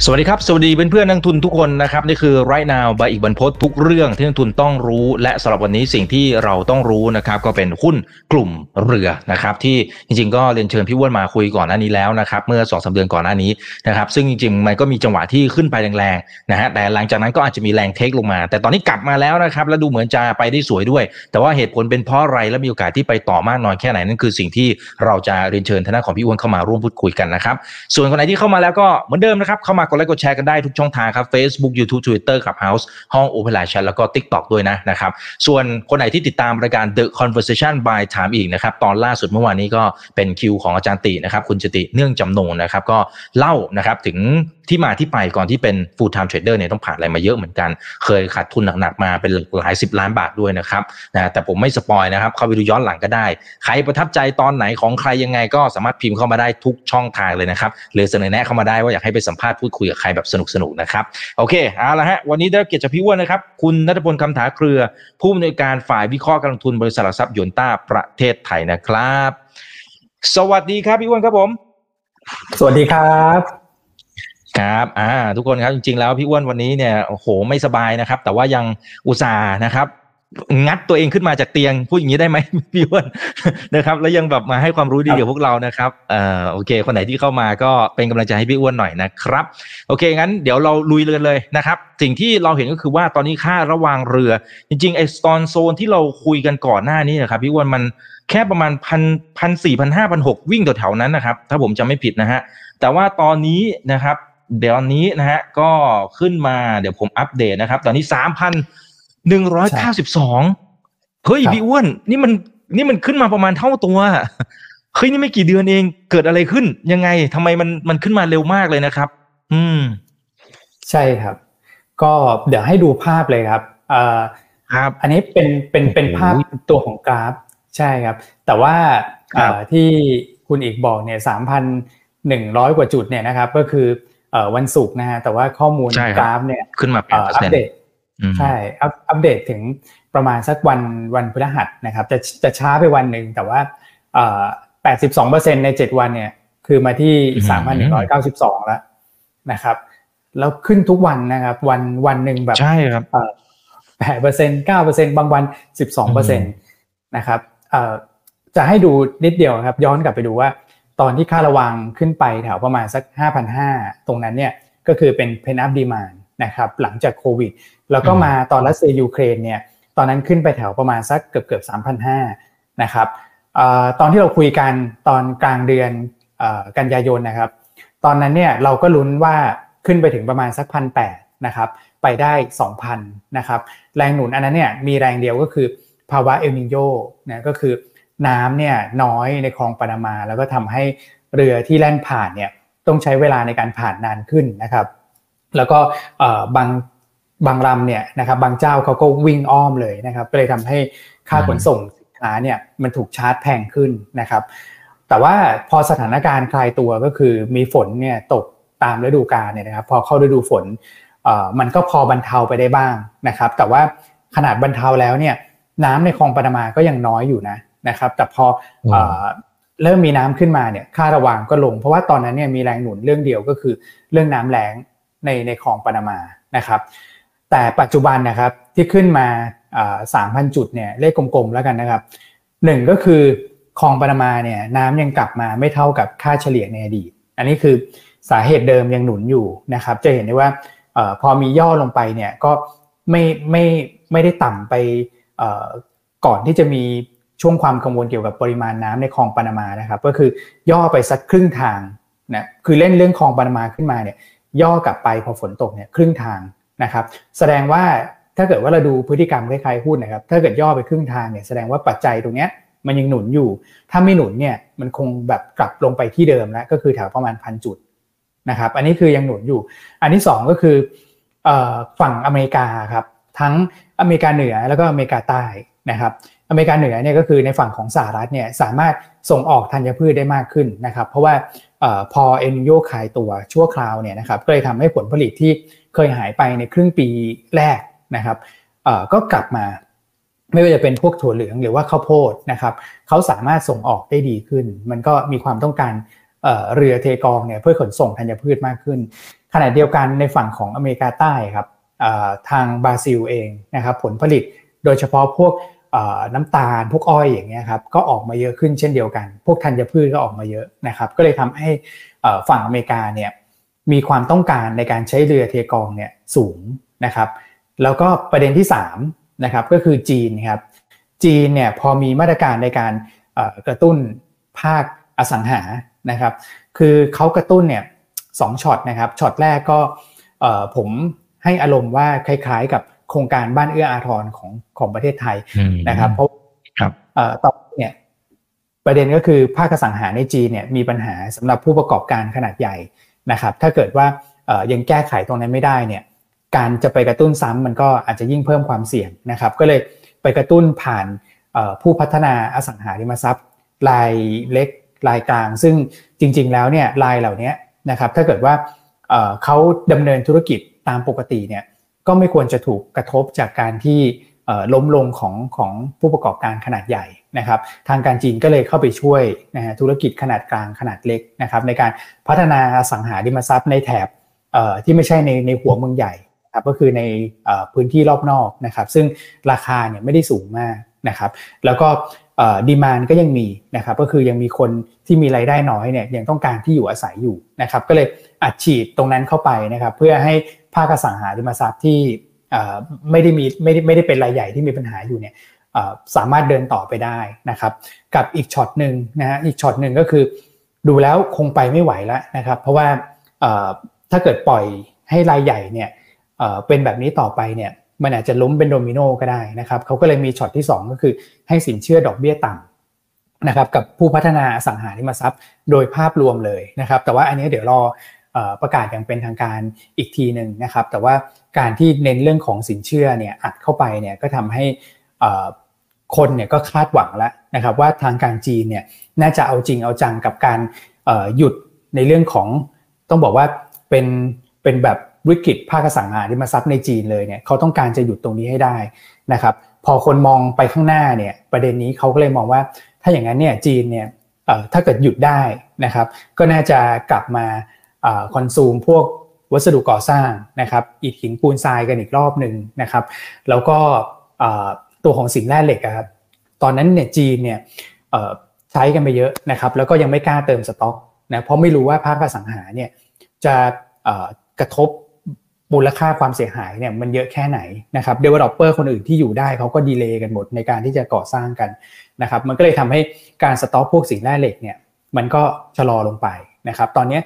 สวัสดีครับ สวัสดีเพื่อนๆนักทุนทุกคนนะครับ นี่คือ right now บอีกบรรพททุกเรื่องที่นักทุนต้องรู้ และสำหรับวันนี้สิ่งที่เราต้องรู้นะครับ ก็เป็นหุ้นกลุ่มเรือนะครับ ที่จริงๆ ก็เรียนเชิญพี่อ้วนมาคุยก่อนหน้านี้แล้วนะครับเมื่อ2อสเดือนก่อนหน้านี้นะครับ ซึ่งจริงๆ มันก็มีจังหวะที่ขึ้นไปแรงๆนะฮะแต่หลังจากนั้นก็อาจจะมีแรงเทคลงมา แต่ตอนนี้กลับมาแล้วนะครับ และดูเหมือนจะไปได้สวยด้วย แต่ว่าเหตุผลเป็นเพราะอะไรและมีโอกาสที่ไปต่อมากน้อยแค่ไหนนั่นคือสิ่งที่เราจะเรียนเชิญทนายของพี่อ้วนเข้ามาร่วมพูดคุยกันนะครับส่วนคนไหนที่เข้ามาแล้วก็เหมือนเดิมนะครับเข้ามากดไลค์กดแชร์กันได้ทุกช่องทางครับ Facebook YouTube Twitter ครับ House ห้อง Open Line Chat แล้วก็ TikTok ด้วยนะนะครับส่วนคนไหนที่ติดตามรายการ The Conversation by ถามอีกนะครับตอนล่าสุดเมื่อวานนี้ก็เป็นคิวของอาจารย์ตินะครับคุณจติเนื่องจำนงนะครับก็เล่านะครับถึงที่มาที่ไปก่อนที่เป็น full time trader เนี่ยต้องผ่านอะไรมาเยอะเหมือนกัน เคยขาดทุนหนักๆมาเป็นหลายสิบล้านบาทด้วยนะครับนะแต่ผมไม่สปอยนะครับเข้าไปดูย้อนหลังก็ได้ ใครประทับใจตอนไหนของใครยังไงก็สามารถพิมพ์เข้ามาได้ทุกช่องทางเลยนะครับหรือเสนอแนะเข้ามาได้ว่าอยากให้ไปสัมภาษณ์พูดคุยกับใครแบบสนุกๆนะครับโอเคเอาละฮะวันนี้ได้เกียรติจากพี่อ้วนนะครับคุณนัทพลคำถาเครือ ผู้อำนวยการฝ่ายวิเคราะห์การลงทุนบริษัทหลักทรัพย์ยนต้าประเทศไทยนะครับ สวัสดีครับพี่อ้วนครับผม สวัสดีครับ ครับอ่าทุกคนครับจริงๆแล้วพี่อ้วนวันนี้เนี่ยโอ้โหไม่สบายนะครับ แต่ว่ายังอุตส่าห์นะครับ งัดตัวเองขึ้นมาจากเตียงพูดอย่างนี้ได้ไหมพี่อ้วนนะครับ แล้วยังแบบมาให้ความรู้ดีกับพวกเรานะครับเอ่อโอเค คนไหนที่เข้ามาก็เป็นกำลังใจให้พี่อ้วนหน่อยนะครับ โอเคงั้นเดี๋ยวเราลุยเรือเลยนะครับ สิ่งที่เราเห็นก็คือว่าตอนนี้ค่าระวางเรือ จริงๆไอ้ตอนโซนที่เราคุยกันก่อนหน้านี้นะครับพี่อ้วนมันแค่ประมาณพันพันสี่พันห้าพันหกวิ่งแถวๆนั้นนะครับ ถ้าผมจำไม่ผิดนะฮะแต่ว่าตอนนี้นะครับ เดี๋ยวนี้นะฮะก็ขึ้นมาเดี๋ยวผมอัปเดตนะครับ ตอนนี้สามพันหนึ่งร้อยเก้าสิบสองเฮ้ยครับพี่อ้วนนี่มันนี่มันขึ้นมาประมาณเท่าตัวเฮ้ยนี่ไม่กี่เดือนเองเกิดอะไรขึ้นยังไงทำไมมันมันขึ้นมาเร็วมากเลยนะครับ อืม ใช่ครับ ก็เดี๋ยวให้ดูภาพเลยครับเอ่อครับ อันนี้เป็นเป็นเป็นโอ้โหภาพตัวของกราฟ ใช่ครับ แต่ว่าครับเอ่อที่คุณอีกบอกเนี่ยสามพันหนึ่งร้อยกว่าจุดเนี่ยนะครับ ก็คือเอ่อ วันศุกร์นะฮะแต่ว่าข้อมูลใช่ครับกราฟเนี่ยขึ้นมาแปเอ่ดอเปอร์อัเซ็ปนต์เดตใช่อัปอัปเดตถึงประมาณสักวันวันพฤหัสนะครับจะจะช้าไปวันหนึ่งแต่ว่าเอ่อแปดสิบสองเปอร์เซ็นในเจ็ดวันเนี่ยคือมาที่สามพันหนึ่งร้อยเก้าสิบสองแล้วนะครับ แล้วขึ้นทุกวันนะครับ วันวันหนึ่งแบบใช่ครับแปดเปอร์เซ็นเก้าเปอร์เซ็นบางวันสิบสองเปอร์เซ็นตนะครับเอ่อจะให้ดูนิดเดียวครับ ย้อนกลับไปดูว่า ตอนที่ค่าระวังขึ้นไปแถวประมาณสักห้าพันห้าตรงนั้นเนี่ยก็คือเป็น p พ n up demand นะครับหลังจากโควิด แล้วก็มาตอนรัสเซียยูเครนเนี่ยตอนนั้นขึ้นไปแถวประมาณสักเกือบเกือบสามพันะครับอตอนที่เราคุยกันตอนกลางเดือนอกันยายนนะครับ ตอนนั้นเนี่ยเราก็ลุ้นว่าขึ้นไปถึงประมาณสักพันแปดนะครับไปได้ 2,000นะครับแรงหนุนอันนั้นเนี่ยมีแรงเดียวก็คือภาวะเอลนิโยนะก็คือ น้ำเนี่ยน้อยในคลองปานามา แล้วก็ทำให้เรือที่แล่นผ่านเนี่ยต้องใช้เวลาในการผ่านนานขึ้นนะครับ แล้วก็เอ่อบางบางลำเนี่ยนะครับบางเจ้าเขาก็วิ่งอ้อมเลยนะครับก็เลยทำให้ค่าขนส่งสินค้าเนี่ยมันถูกชาร์จแพงขึ้นนะครับ แต่ว่าพอสถานการณ์คลายตัวก็คือมีฝนเนี่ยตกตามฤดูกาลเนี่ยนะครับ พอเข้าฤดูฝนเอ่อมันก็พอบรรเทาไปได้บ้างนะครับ แต่ว่าขนาดบรรเทาแล้วเนี่ยน้ำในคลองปานามาก็ยังน้อยอยู่นะ นะครับ แต่พอเอ่อเริ่มมีน้ำขึ้นมาเนี่ยค่าระวังก็ลง เพราะว่าตอนนั้นเนี่ยมีแรงหนุนเรื่องเดียวก็คือเรื่องน้ำแล้งในในคลองปานามานะครับ แต่ปัจจุบันนะครับที่ขึ้นมาสามพันจุดเนี่ยเลขกลมๆแล้วกันนะครับหนึ่งก็คือคลองปานามาเนี่ยน้ำยังกลับมาไม่เท่ากับค่าเฉลี่ยในอดีต อันนี้คือสาเหตุเดิมยังหนุนอยู่นะครับ จะเห็นได้ว่าเออพอมีย่อลงไปเนี่ยก็ไม่ไม่ไม่ได้ต่ำไปเอ่อก่อนที่จะมี ช่วงความกังวลเกี่ยวกับปริมาณน้ำในคลองปานามานะครับ ก็คือย่อไปสักครึ่งทางนะคือเล่นเรื่องคลองปานามาขึ้นมาเนี่ยย่อกลับไปพอฝนตกเนี่ยครึ่งทางนะครับแสดงว่าถ้าเกิดว่าเราดูพฤติกรรมคล้ายๆหุ้นนะครับ ถ้าเกิดย่อไปครึ่งทางเนี่ยแสดงว่าปัจจัยตรงเนี้ยมันยังหนุนอยู่ ถ้าไม่หนุนเนี่ยมันคงแบบกลับลงไปที่เดิมแล้วก็คือแถวประมาณพันจุดนะครับ อันนี้คือยังหนุนอยู่ อันที่สองก็คือฝั่งอเมริกาครับทั้งอเมริกาเหนือแล้วก็อเมริกาใต้นะครับ อเมริกาเหนือเนี่ยก็คือในฝั่งของสหรัฐเนี่ยสามารถส่งออกธัญพืชได้มากขึ้นนะครับ เพราะว่าออพอเอ็นโยขายตัวชั่วคราวเนี่ยนะครับก็เลยทำให้ผลผลิตที่เคยหายไปในครึ่งปีแรกนะครับก็กลับมาไม่ว่าจะเป็นพวกถั่วเหลืองหรือว่าข้าวโพดนะครับเขาสามารถส่งออกได้ดีขึ้น มันก็มีความต้องการเรือเทกองเนี่ยเพื่อขนส่งธัญพืชมากขึ้น ขณะเดียวกันในฝั่งของอเมริกาใต้ครับทางบราซิลเองนะครับผลผลิตโดยเฉพาะพวก น้ำตาลพวกอ้อยอย่างเงี้ยครับก็ออกมาเยอะขึ้นเช่นเดียวกัน พวกธัญพืชก็ออกมาเยอะนะครับ ก็เลยทำให้ฝั่งอเมริกาเนี่ยมีความต้องการในการใช้เรือเทกองเนี่ยสูงนะครับ แล้วก็ประเด็นที่3นะครับก็คือจีนครับจีนเนี่ยพอมีมาตรการในการกระตุ้นภาคอสังหานะครับ คือเขากระตุ้นเนี่ยสองช็อตนะครับช็อตแรกก็ผมให้อารมณ์ว่าคล้ายๆกับ โครงการบ้านเอื้ออาทรของของประเทศไทยนะครับ เพราะครับตอนเนี่ยประเด็นก็คือภาคสังหาในจีนเนี่ยมีปัญหาสำหรับผู้ประกอบการขนาดใหญ่นะครับ ถ้าเกิดว่ายังแก้ไขตรงนั้นไม่ได้เนี่ยการจะไปกระตุ้นซ้ำมันก็อาจจะยิ่งเพิ่มความเสี่ยงนะครับ ก็เลยไปกระตุ้นผ่านผู้พัฒนาอสังหาริมทรัพย์รายเล็กรายกลาง ซึ่งจริง ๆ แล้วเนี่ยรายเหล่านี้นะครับถ้าเกิดว่าเขาดำเนินธุรกิจตามปกติเนี่ย ก็ไม่ควรจะถูกกระทบจากการที่ล้มลงของของผู้ประกอบการขนาดใหญ่นะครับ ทางการจีนก็เลยเข้าไปช่วยนะฮะธุรกิจขนาดกลางขนาดเล็กนะครับในการพัฒนาสังหาริมทรัพย์ในแถบที่ไม่ใช่ในในหัวเมืองใหญ่ครับก็คือในพื้นที่รอบนอกนะครับ ซึ่งราคาเนี่ยไม่ได้สูงมากนะครับ แล้วก็ดีมานก็ยังมีนะครับก็คือยังมีคนที่มีรายได้น้อยเนี่ยยังต้องการที่อยู่อาศัยอยู่นะครับ ก็เลยอัดฉีดตรงนั้นเข้าไปนะครับ เพื่อให้ ภาคอสังหาริมทรัพย์ที่ไม่ได้มีไม่ได้ไม่ได้เป็นรายใหญ่ที่มีปัญหาอยู่เนี่ยสามารถเดินต่อไปได้นะครับกับอีกช็อตหนึ่งนะฮะอีกช็อตหนึ่งก็คือ ดูแล้วคงไปไม่ไหวแล้วนะครับ เพราะว่าถ้าเกิดปล่อยให้รายใหญ่เนี่ยเป็นแบบนี้ต่อไปเนี่ยมันอาจจะล้มเป็นโดมิโนก็ได้นะครับเขาก็เลยมีช็อตที่ 2 ก็คือให้สินเชื่อดอกเบี้ยต่ำนะครับกับผู้พัฒนาอสังหาริมทรัพย์ โดยภาพรวมเลยนะครับ แต่ว่าอันนี้เดี๋ยวรอ ประกาศอย่างเป็นทางการอีกทีหนึ่งนะครับ แต่ว่าการที่เน้นเรื่องของสินเชื่อเนี่ยอัดเข้าไปเนี่ยก็ทำให้คนเนี่ยก็คาดหวังแล้วนะครับว่าทางการจีนเนี่ยน่าจะเอาจริงเอาจังกับการหยุดในเรื่องของต้องบอกว่าเป็นเป็นแบบวิกฤตภาคสังหาริมทรัพย์ในจีนเลยเนี่ยเขาต้องการจะหยุดตรงนี้ให้ได้นะครับพอคนมองไปข้างหน้าเนี่ยประเด็นนี้เขาก็เลยมองว่า ถ้าอย่างนั้นเนี่ยจีนเนี่ยถ้าเกิดหยุดได้นะครับก็น่าจะกลับมา consume พวกวัสดุก่อสร้างนะครับอิฐหินปูนทรายกันอีกรอบหนึ่งนะครับแล้วก็ตัวของสินแร่เหล็กครับตอนนั้นเนี่ยจีนเนี่ยใช้กันไปเยอะนะครับแล้วก็ยังไม่กล้าเติมสต็อกนะเพราะไม่รู้ว่าภาคอสังหาเนี่ยจะกระทบมูลค่าความเสียหายเนี่ยมันเยอะแค่ไหนนะครับ developer คนอื่นที่อยู่ได้เขาก็ delay กันหมดในการที่จะก่อสร้างกันนะครับมันก็เลยทำให้การสต็อกพวกสินแร่เหล็กเนี่ยมันก็ชะลอลงไปนะครับตอนนี้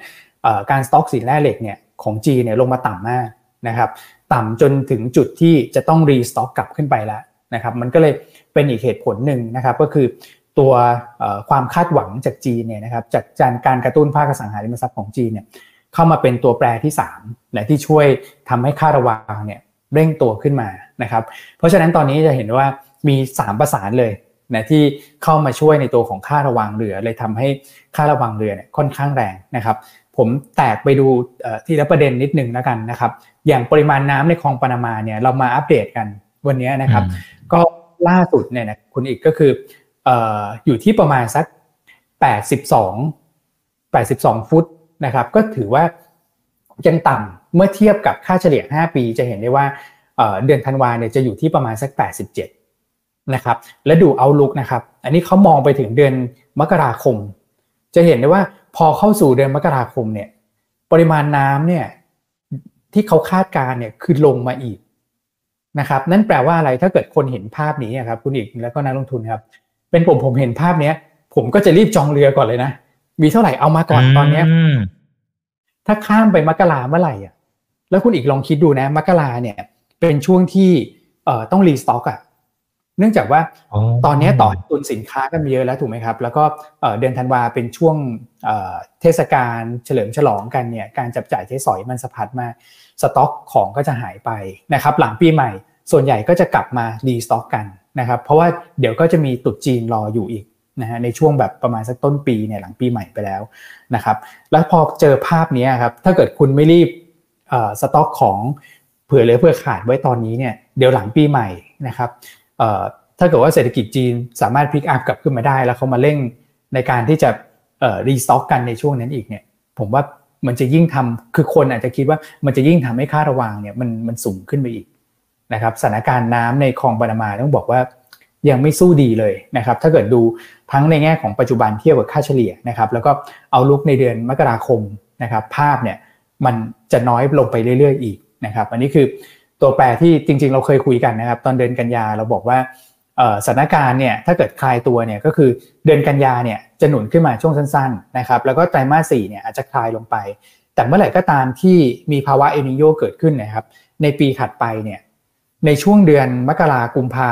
การสต็อกสินแร่เหล็กเนี่ยของจีเนี่ยลงมาต่ำมากนะครับต่ำจนถึงจุดที่จะต้องรีสต็อกกลับขึ้นไปแล้วนะครับมันก็เลยเป็นอีกเหตุผลหนึ่งนะครับก็คือตัวความคาดหวังจากจีนเนี่ยนะครับจากการกระตุ้นภาคสังหาริมทรัพย์ของจีนเนี่ยเข้ามาเป็นตัวแปรที่3นะที่ช่วยทำให้ค่าระวางเนี่ยเร่งตัวขึ้นมานะครับเพราะฉะนั้นตอนนี้จะเห็นว่ามี 3 ประสานเลยนะที่เข้ามาช่วยในตัวของค่าระวังเรือเลยทำให้ค่าระวังเรือเนี่ยค่อนข้างแรงนะครับ ผมแตกไปดูทีละประเด็นนิดนึงแล้วกันนะครับ อย่างปริมาณน้ำในคลองปานามาเนี่ยเรามาอัปเดตกันวันนี้นะครับ ก็ล่าสุดเนี่ยนะคุณอีกก็คือออยู่ที่ประมาณสัก 82 82 ฟุตนะครับ ก็ถือว่ายังต่ำเมื่อเทียบกับค่าเฉลี่ย 5 ปีจะเห็นได้ว่าเดือนธันวาเนี่ยจะอยู่ที่ประมาณสัก 87 นะครับ และดูเอาลุกนะครับ อันนี้เขามองไปถึงเดือนมกราคม จะเห็นได้ว่า พอเข้าสู่เดือนมกราคมเนี่ยปริมาณน้ำเนี่ยที่เขาคาดการเนี่ยคือลงมาอีกนะครับนั่นแปลว่าอะไรถ้าเกิดคนเห็นภาพนี้ครับคุณอีกแล้วก็นักลงทุนครับ เป็นผมผมเห็นภาพเนี้ย ผมก็จะรีบจองเรือก่อนเลยนะมีเท่าไหร่เอามาก่อนตอนเนี้ยถ้าข้ามไปมกราเมื่อไหร่อะแล้วคุณอีกลองคิดดูนะมกราเนี่ย เป็นช่วงที่เอ่อต้องรีสต็อกอะ เนื่องจากว่าตอนนี้ต่อตุนสินค้ากันเยอะแล้วถูกไหมครับ แล้วก็เดือนธันวาเป็นช่วงเทศกาลเฉลิมฉลองกันเนี่ยการจับจ่ายใช้สอยมันสะพัดมากสต็อกของก็จะหายไปนะครับ หลังปีใหม่ส่วนใหญ่ก็จะกลับมารีสต็อกกันนะครับเพราะว่าเดี๋ยวก็จะมีตุดจีนรออยู่อีกนะฮะในช่วงแบบประมาณสักต้นปีเนี่ยหลังปีใหม่ไปแล้วนะครับแล้วพอเจอภาพนี้ครับถ้าเกิดคุณไม่รีบสต็อกของเผื่อเหลือเผื่อขาดไว้ตอนนี้เนี่ยเดี๋ยวหลังปีใหม่นะครับ ถ้าเกิดว่าเศรษฐกิจจีนสามารถพลิกอัพกลับขึ้นมาได้ แล้วเขามาเร่งในการที่จะรีสต็อกกันในช่วงนั้นอีกเนี่ยผมว่ามันจะยิ่งทำคือคนอาจจะคิดว่ามันจะยิ่งทำให้ค่าระวางเนี่ยมันมันสูงขึ้นไปอีกนะครับสถานการณ์น้ำในคลองปานามาต้องบอกว่ายังไม่สู้ดีเลยนะครับถ้าเกิดดูทั้งในแง่ของปัจจุบันเทียบกับค่าเฉลี่ยนะครับแล้วก็เอาลุกในเดือนมกราคมนะครับภาพเนี่ยมันจะน้อยลงไปเรื่อย ๆ อีกนะครับอันนี้คือ ตัวแปรที่จริง ๆ เราเคยคุยกันนะครับตอนเดือนกันยาเราบอกว่าสถานการณ์เนี่ยถ้าเกิดคลายตัวเนี่ยก็คือเดือนกันยาเนี่ยจะหนุนขึ้นมาช่วงสั้นๆนะครับแล้วก็ไตรมาสสี่เนี่ยอาจจะคลายลงไป แต่เมื่อไหร่ก็ตามที่มีภาวะเอนิโยเกิดขึ้นนะครับในปีถัดไปเนี่ยในช่วงเดือนมกรากุมภา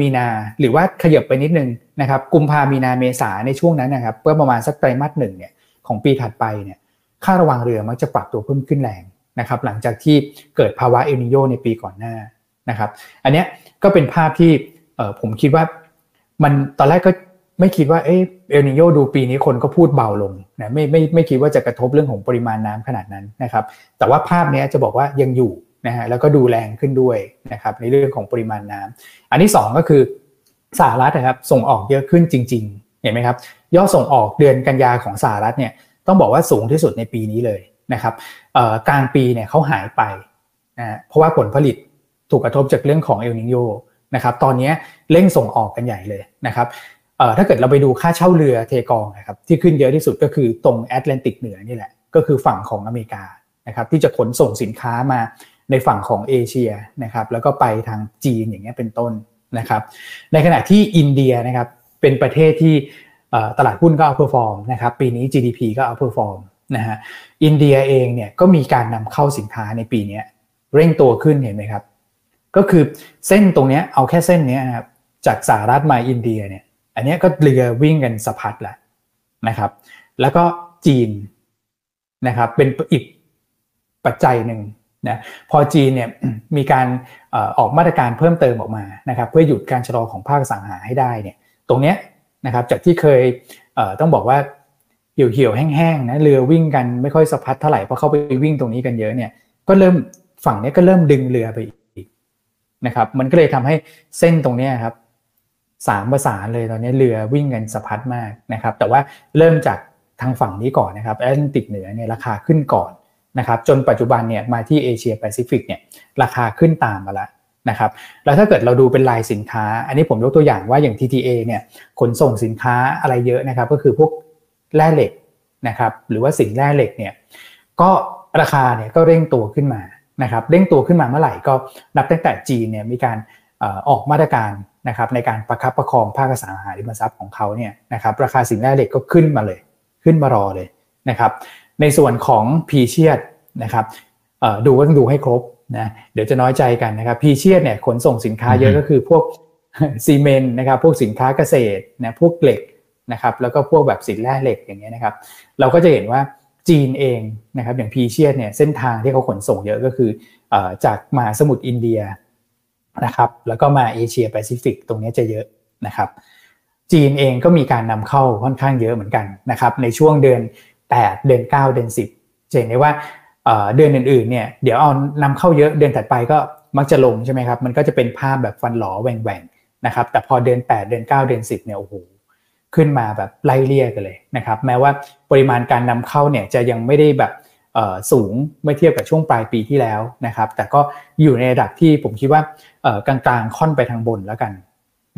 มีนาหรือว่าขยับไปนิดนึงนะครับกุมภามีนาเมษาในช่วงนั้นนะครับเพื่อประมาณสักไตรมาสหนึ่งเนี่ยของปีถัดไปเนี่ยค่าระวังเรือมักจะปรับตัวเพิ่มขึ้นแรง นะครับหลังจากที่เกิดภาวะเอลนิโยในปีก่อนหน้านะครับอันนี้ก็เป็นภาพที่ผมคิดว่ามันตอนแรกก็ไม่คิดว่าเอเอลนิโยดูปีนี้คนก็พูดเบาลงนะไม่ไม่ไม่คิดว่าจะกระทบเรื่องของปริมาณน้ำขนาดนั้นนะครับแต่ว่าภาพนี้จะบอกว่ายังอยู่นะฮะแล้วก็ดูแรงขึ้นด้วยนะครับในเรื่องของปริมาณน้ำอันที่ 2 ก็คือสหรัฐนะครับส่งออกเยอะขึ้นจริง ๆ เห็นไหมครับยอดส่งออกเดือนกันยาของสหรัฐเนี่ยต้องบอกว่าสูงที่สุดในปีนี้เลยนะครับ กลางปีเนี่ยเขาหายไปนะเพราะว่าผลผลิตถูกกระทบจากเรื่องของเอลนิโยนะครับตอนนี้เร่งส่งออกกันใหญ่เลยนะครับถ้าเกิดเราไปดูค่าเช่าเรือเทกองนะครับที่ขึ้นเยอะที่สุดก็คือตรงแอตแลนติกเหนือนี่แหละก็คือฝั่งของอเมริกานะครับที่จะขนส่งสินค้ามาในฝั่งของเอเชียนะครับแล้วก็ไปทางจีนอย่างเงี้ยเป็นต้นนะครับในขณะที่อินเดียนะครับเป็นประเทศที่ตลาดหุ้นก็ outperform นะครับปีนี้ GDP ก็ outperform นะฮะอินเดียเองเนี่ยก็มีการนำเข้าสินค้าในปีนี้เร่งตัวขึ้นเห็นไหมครับ ก็คือเส้นตรงนี้เอาแค่เส้นนี้นะครับจากสหรัฐมาอินเดียเนี่ยอันนี้ก็เรือวิ่งกันสะพัดแหละนะครับ แล้วก็จีนนะครับเป็นอีกปัจจัยหนึ่งนะพอจีนเนี่ยมีการออกมาตรการเพิ่มเติมออกมานะครับ เพื่อหยุดการชะลอของภาคสังหาให้ได้เนี่ยตรงเนี้ยนะครับจากที่เคยต้องบอกว่า เหี่ยวเหี่ยวแห้งๆนะเรือวิ่งกันไม่ค่อยสะพัดเท่าไหร่เพราะเข้าไปวิ่งตรงนี้กันเยอะเนี่ยก็เริ่มฝั่งนี้ก็เริ่มดึงเรือไปอีกนะครับ มันก็เลยทำให้เส้นตรงนี้ครับสามประสานเลยตอนนี้เรือวิ่งกันสะพัดมากนะครับ แต่ว่าเริ่มจากทางฝั่งนี้ก่อนนะครับแอตแลนติกเหนือเนี่ยราคาขึ้นก่อนนะครับ จนปัจจุบันเนี่ยมาที่เอเชียแปซิฟิกเนี่ยราคาขึ้นตามมาแล้วนะครับแล้วถ้าเกิดเราดูเป็นรายสินค้า อันนี้ผมยกตัวอย่างว่าอย่าง TTA เนี่ยขนส่งสินค้าอะไรเยอะนะครับ ก็คือพวก แร่เหล็กนะครับหรือว่าสินแร่เหล็กเนี่ยก็ราคาเนี่ยก็เร่งตัวขึ้นมานะครับเร่งตัวขึ้นมาเมื่อไหร่ก็นับตั้งแต่จีนเนี่ยมีการออกมาตรการนะครับในการประคับประคองภาคอสังหาริมทรัพย์ของเขาเนี่ยนะครับราคาสินแร่เหล็กก็ขึ้นมาเลยขึ้นมารอเลยนะครับในส่วนของพีเชียดนะครับดูก็ต้องดูให้ครบนะเดี๋ยวจะน้อยใจกันนะครับพีเชียดเนี่ยขนส่งสินค้าเยอะก็คือพวกซีเมนต์นะครับพวกสินค้าเกษตรนะพวกเหล็ก นะครับแล้วก็พวกแบบสินแร่เหล็กอย่างเงี้ยนะครับ เราก็จะเห็นว่าจีนเองนะครับอย่างพีเชียดเนี่ยเส้นทางที่เขาขนส่งเยอะก็คือจากมหาสมุทรอินเดียนะครับแล้วก็มาเอเชียแปซิฟิกตรงนี้จะเยอะนะครับ จีนเองก็มีการนำเข้าค่อนข้างเยอะเหมือนกันนะครับในช่วงเดือน 8 เดือน 9 เดือน 10จะเห็นได้ว่าเดือนอื่นๆเนี่ยเดี๋ยวเอานำเข้าเยอะเดือนถัดไปก็มักจะลงใช่ไหมครับมันก็จะเป็นภาพแบบฟันหลอแหว่งๆนะครับแต่พอเดือน 8 เดือน 9 เดือน 10เนี่ยโอ้โห ขึ้นมาแบบไล่เลี่ยกันเลยนะครับ แม้ว่าปริมาณการนำเข้าเนี่ยจะยังไม่ได้แบบสูงเมื่อเทียบกับช่วงปลายปีที่แล้วนะครับ แต่ก็อยู่ในระดับที่ผมคิดว่ากลางๆค่อนไปทางบนแล้วกัน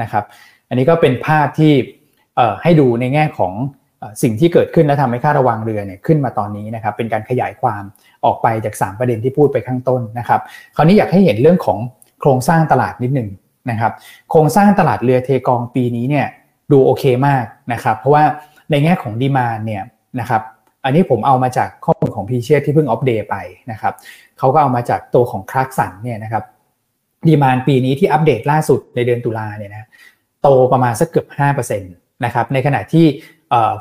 นะครับ อันนี้ก็เป็นภาพที่ให้ดูในแง่ของสิ่งที่เกิดขึ้นและทำให้ค่าระวังเรือเนี่ยขึ้นมาตอนนี้นะครับเป็นการขยายความออกไปจาก 3 ประเด็นที่พูดไปข้างต้นนะครับ คราวนี้อยากให้เห็นเรื่องของโครงสร้างตลาดนิดหนึ่งนะครับ โครงสร้างตลาดเรือเทกองปีนี้เนี่ย ดูโอเคมากนะครับ เพราะว่าในแง่ของ demand เนี่ยนะครับอันนี้ผมเอามาจากข้อมูลของ Precious ที่เพิ่งอัปเดตไปนะครับเขาก็เอามาจากตัวของ Clarksons เนี่ยนะครับ demand ปีนี้ที่อัปเดตล่าสุดในเดือนตุลาเนี่ยนะโตประมาณสักเกือบ5%นะครับในขณะที่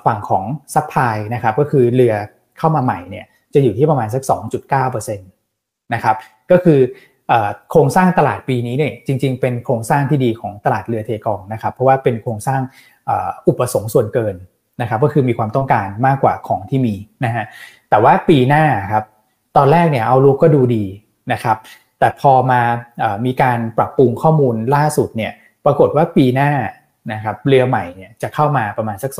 ฝั่งของซัพพลายนะครับก็คือเรือเข้ามาใหม่เนี่ยจะอยู่ที่ประมาณสัก 2.9%นะครับก็คือ โครงสร้างตลาดปีนี้เนี่ยจริง ๆ เป็นโครงสร้างที่ดีของตลาดเรือเทกองนะครับเพราะว่าเป็นโครงสร้างอุปสงค์ส่วนเกินนะครับก็คือมีความต้องการมากกว่าของที่มีนะฮะแต่ว่าปีหน้าครับตอนแรกเนี่ยเอาลูกก็ดูดีนะครับแต่พอมามีการปรับปรุงข้อมูลล่าสุดเนี่ยปรากฏว่าปีหน้านะครับเรือใหม่เนี่ยจะเข้ามาประมาณสัก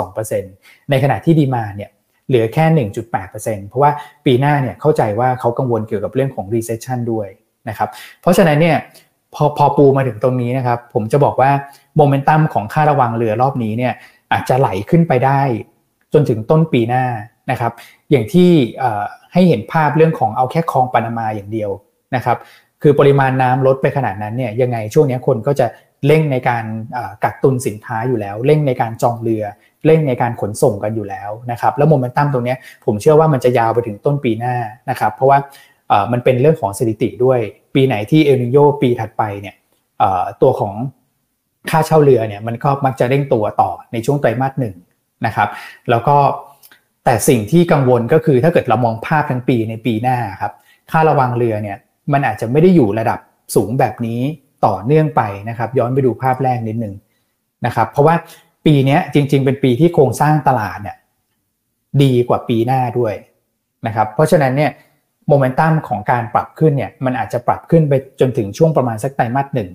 2%ในขณะที่ดีมาเนี่ยเหลือแค่ 1.8%เพราะว่าปีหน้าเนี่ยเข้าใจว่าเขากังวลเกี่ยวกับเรื่องของ recession ด้วย นะครับเพราะฉะนั้นเนี่ยพอพอปูมาถึงตรงนี้นะครับผมจะบอกว่าโมเมนตัมของค่าระวังเรือรอบนี้เนี่ยอาจจะไหลขึ้นไปได้จนถึงต้นปีหน้านะครับอย่างที่ให้เห็นภาพเรื่องของเอาแค่คลองปานามาอย่างเดียวนะครับคือปริมาณน้ำลดไปขนาดนั้นเนี่ยยังไงช่วงนี้คนก็จะเร่งในการกักตุนสินค้าอยู่แล้ว เร่งในการจองเรือ เร่งในการขนส่งกันอยู่แล้วนะครับแล้วโมเมนตัมตรงนี้ผมเชื่อว่ามันจะยาวไปถึงต้นปีหน้านะครับเพราะว่า มันเป็นเรื่องของสถิติด้วย ปีไหนที่เอลนิโยปีถัดไปเนี่ยตัวของค่าเช่าเรือเนี่ยมันก็มักจะเร่งตัวต่อในช่วงไตรมาสหนึ่งนะครับ แล้วก็แต่สิ่งที่กังวลก็คือถ้าเกิดเรามองภาพทั้งปีในปีหน้าครับค่าระวังเรือเนี่ยมันอาจจะไม่ได้อยู่ระดับสูงแบบนี้ต่อเนื่องไปนะครับ ย้อนไปดูภาพแรกนิดหนึ่งนะครับ เพราะว่าปีนี้จริง ๆ เป็นปีที่โครงสร้างตลาดเนี่ยดีกว่าปีหน้าด้วยนะครับ เพราะฉะนั้นเนี่ย โมเมนตัมของการปรับขึ้นเนี่ยมันอาจจะปรับขึ้นไปจนถึงช่วงประมาณสักไตรมาสหนึ่ง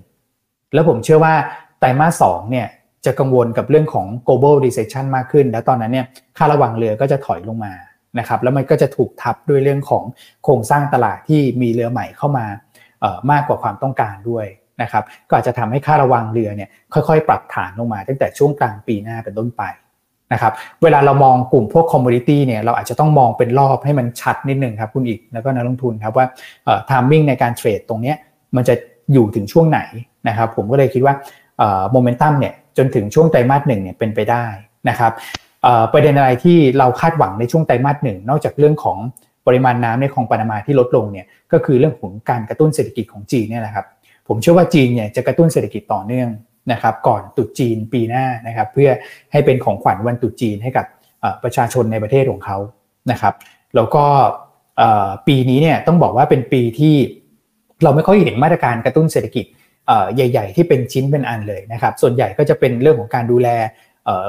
แล้วผมเชื่อว่าไตรมาสสองเนี่ยจะกังวลกับเรื่องของ global recession มากขึ้น แล้วตอนนั้นเนี่ยค่าระวางเรือก็จะถอยลงมานะครับแล้วมันก็จะถูกทับด้วยเรื่องของโครงสร้างตลาดที่มีเรือใหม่เข้ามามากกว่าความต้องการด้วยนะครับก็อาจจะทำให้ค่าระวางเรือเนี่ยค่อยๆ ปรับฐานลงมาตั้งแต่ช่วงกลางปีหน้าเป็นต้นไป นะครับเวลาเรามองกลุ่มพวก commodity เนี่ยเราอาจจะต้องมองเป็นรอบให้มันชัดนิดหนึ่งครับคุณอีกแล้วก็นักลงทุนครับว่า timing ในการเทรดตรงนี้มันจะอยู่ถึงช่วงไหนนะครับผมก็เลยคิดว่าโมเมนตัมเนี่ยจนถึงช่วงไตรมาสหนึ่งเนี่ยเป็นไปได้นะครับประเด็นอะไรที่เราคาดหวังในช่วงไตรมาสหนึ่งนอกจากเรื่องของปริมาณน้ำในคลองปานามาที่ลดลงเนี่ยก็คือเรื่องของการกระตุ้นเศรษฐกิจของจีนเนี่ยแหละครับผมเชื่อว่าจีนเนี่ยจะกระตุ้นเศรษฐกิจต่อเนื่อง นะครับก่อนตุดจีนปีหน้านะครับเพื่อให้เป็นของขวัญวันตุดจีนให้กับประชาชนในประเทศของเขานะครับแล้วก็ปีนี้เนี่ยต้องบอกว่าเป็นปีที่เราไม่ค่อยเห็นมาตรการกระตุ้นเศรษฐกิจใหญ่ ๆ ที่เป็นชิ้นเป็นอันเลยนะครับส่วนใหญ่ก็จะเป็นเรื่องของการดูแล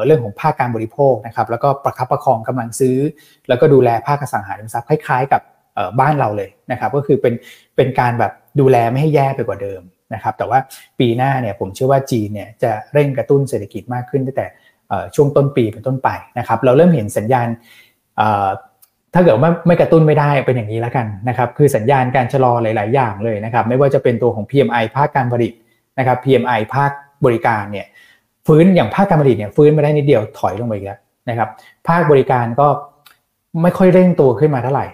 เรื่องของภาคการบริโภคนะครับแล้วก็ประคับประคองกำลังซื้อ แล้วก็ดูแลภาคอสังหาริมทรัพย์คล้ายๆ กับบ้านเราเลยนะครับก็คือเป็นเป็นการแบบดูแลไม่ให้แย่ไปกว่าเดิม นะครับแต่ว่าปีหน้าเนี่ยผมเชื่อว่าจีนเนี่ยจะเร่งกระตุ้นเศรษฐกิจมากขึ้นตั้งแต่ช่วงต้นปีเป็นต้นไปนะครับเราเริ่มเห็นสัญญาณถ้าเกิดว่าไม่กระตุ้นไม่ได้เป็นอย่างนี้แล้วกันนะครับคือสัญญาณการชะลอหลาย ๆ อย่างเลยนะครับไม่ว่าจะเป็นตัวของ PMI ภาคการผลิตนะครับ PMI ภาคบริการเนี่ยฟื้นอย่างภาคการผลิตเนี่ยฟื้นมาได้นิดเดียวถอยลงไปอีกแล้วนะครับภาคบริการก็ไม่ค่อยเร่งตัวขึ้นมาเท่าไหร่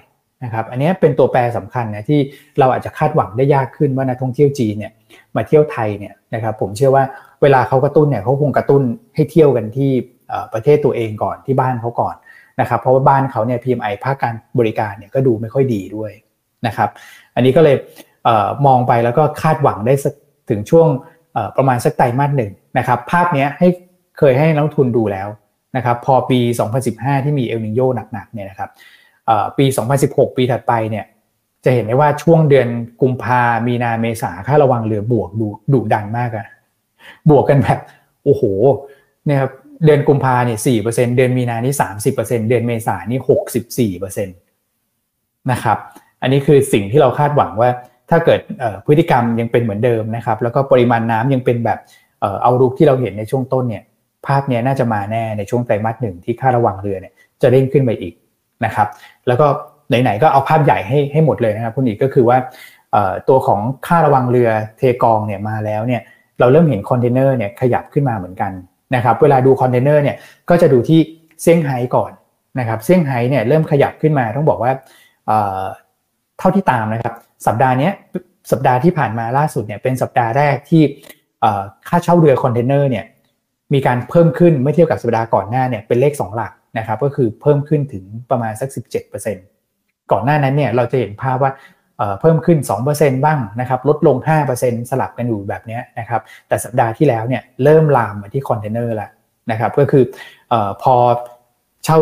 นะครับอันนี้เป็นตัวแปรสำคัญนะที่เราอาจจะคาดหวังได้ยากขึ้นว่านักท่องเที่ยวจีนเนี่ย มาเที่ยวไทยเนี่ยนะครับผมเชื่อว่าเวลาเขากระตุ้นเนี่ยเขาคงกระตุ้นให้เที่ยวกันที่ประเทศตัวเองก่อนที่บ้านเขาก่อนนะครับเพราะว่าบ้านเขาเนี่ย PMI ภาคการบริการเนี่ยก็ดูไม่ค่อยดีด้วยนะครับอันนี้ก็เลยเอมองไปแล้วก็คาดหวังได้ถึงช่วงประมาณสักไตรมาสหนึ่งนะครับภาพนี้ให้เคยให้นักทุนดูแล้วนะครับพอปี 2015 ที่มีเอลนิโยหนักๆเนี่ยนะครับปี 2016 ปีถัดไปเนี่ย จะเห็นได้ว่าช่วงเดือนกุมภามีนาเมษาค่าระวังเรือบวกดุดุดันมากอะบวกกันแบบโอ้โหเนี่ยครับเดือนกุมภาเนี่ยสี่เปอร์เซ็นเดือนมีนานี่สามสิบเปอร์เซ็นเดือนเมษานี่หกสิบสี่เปอร์เซ็นตนะครับ อันนี้คือสิ่งที่เราคาดหวังว่าถ้าเกิดพฤติกรรมยังเป็นเหมือนเดิมนะครับ แล้วก็ปริมาณน้ำยังเป็นแบบเอารุกที่เราเห็นในช่วงต้นเนี่ยภาพนี้น่าจะมาแน่ในช่วงไตรมาสหนึ่งที่ค่าระวังเรือเนี่ยจะเร่งขึ้นไปอีกนะครับ แล้วก็ ไหนๆก็เอาภาพใหญ่ให้ให้หมดเลยนะครับคุณอีกก็คือว่าตัวของค่าระวางเรือเทกองเนี่ยมาแล้วเนี่ยเราเริ่มเห็นคอนเทนเนอร์เนี่ยขยับขึ้นมาเหมือนกันนะครับเวลาดูคอนเทนเนอร์เนี่ยก็จะดูที่เซี่ยงไฮ้ก่อนนะครับเซี่ยงไฮ้เนี่ยเริ่มขยับขึ้นมาต้องบอกว่าเท่าที่ตามนะครับ สัปดาห์นี้สัปดาห์ที่ผ่านมาล่าสุดเนี่ยเป็นสัปดาห์แรกที่ค่าเช่าเรือคอนเทนเนอร์เนี่ยมีการเพิ่มขึ้นเมื่อเทียบกับสัปดาห์ก่อนหน้าเนี่ยเป็นเลข 2 หลักนะครับก็คือเพิ่มขึ้นถึงประมาณสัก 17% ก่อนหน้านั้นเนี่ยเราจะเห็นภาพว่าเพิ่มขึ้น 2%บ้างนะครับลดลง 5%สลับกันอยู่แบบนี้นะครับแต่สัปดาห์ที่แล้วเนี่ยเริ่มลามมาที่คอนเทนเนอร์แล้วนะครับก็คือพอเช่า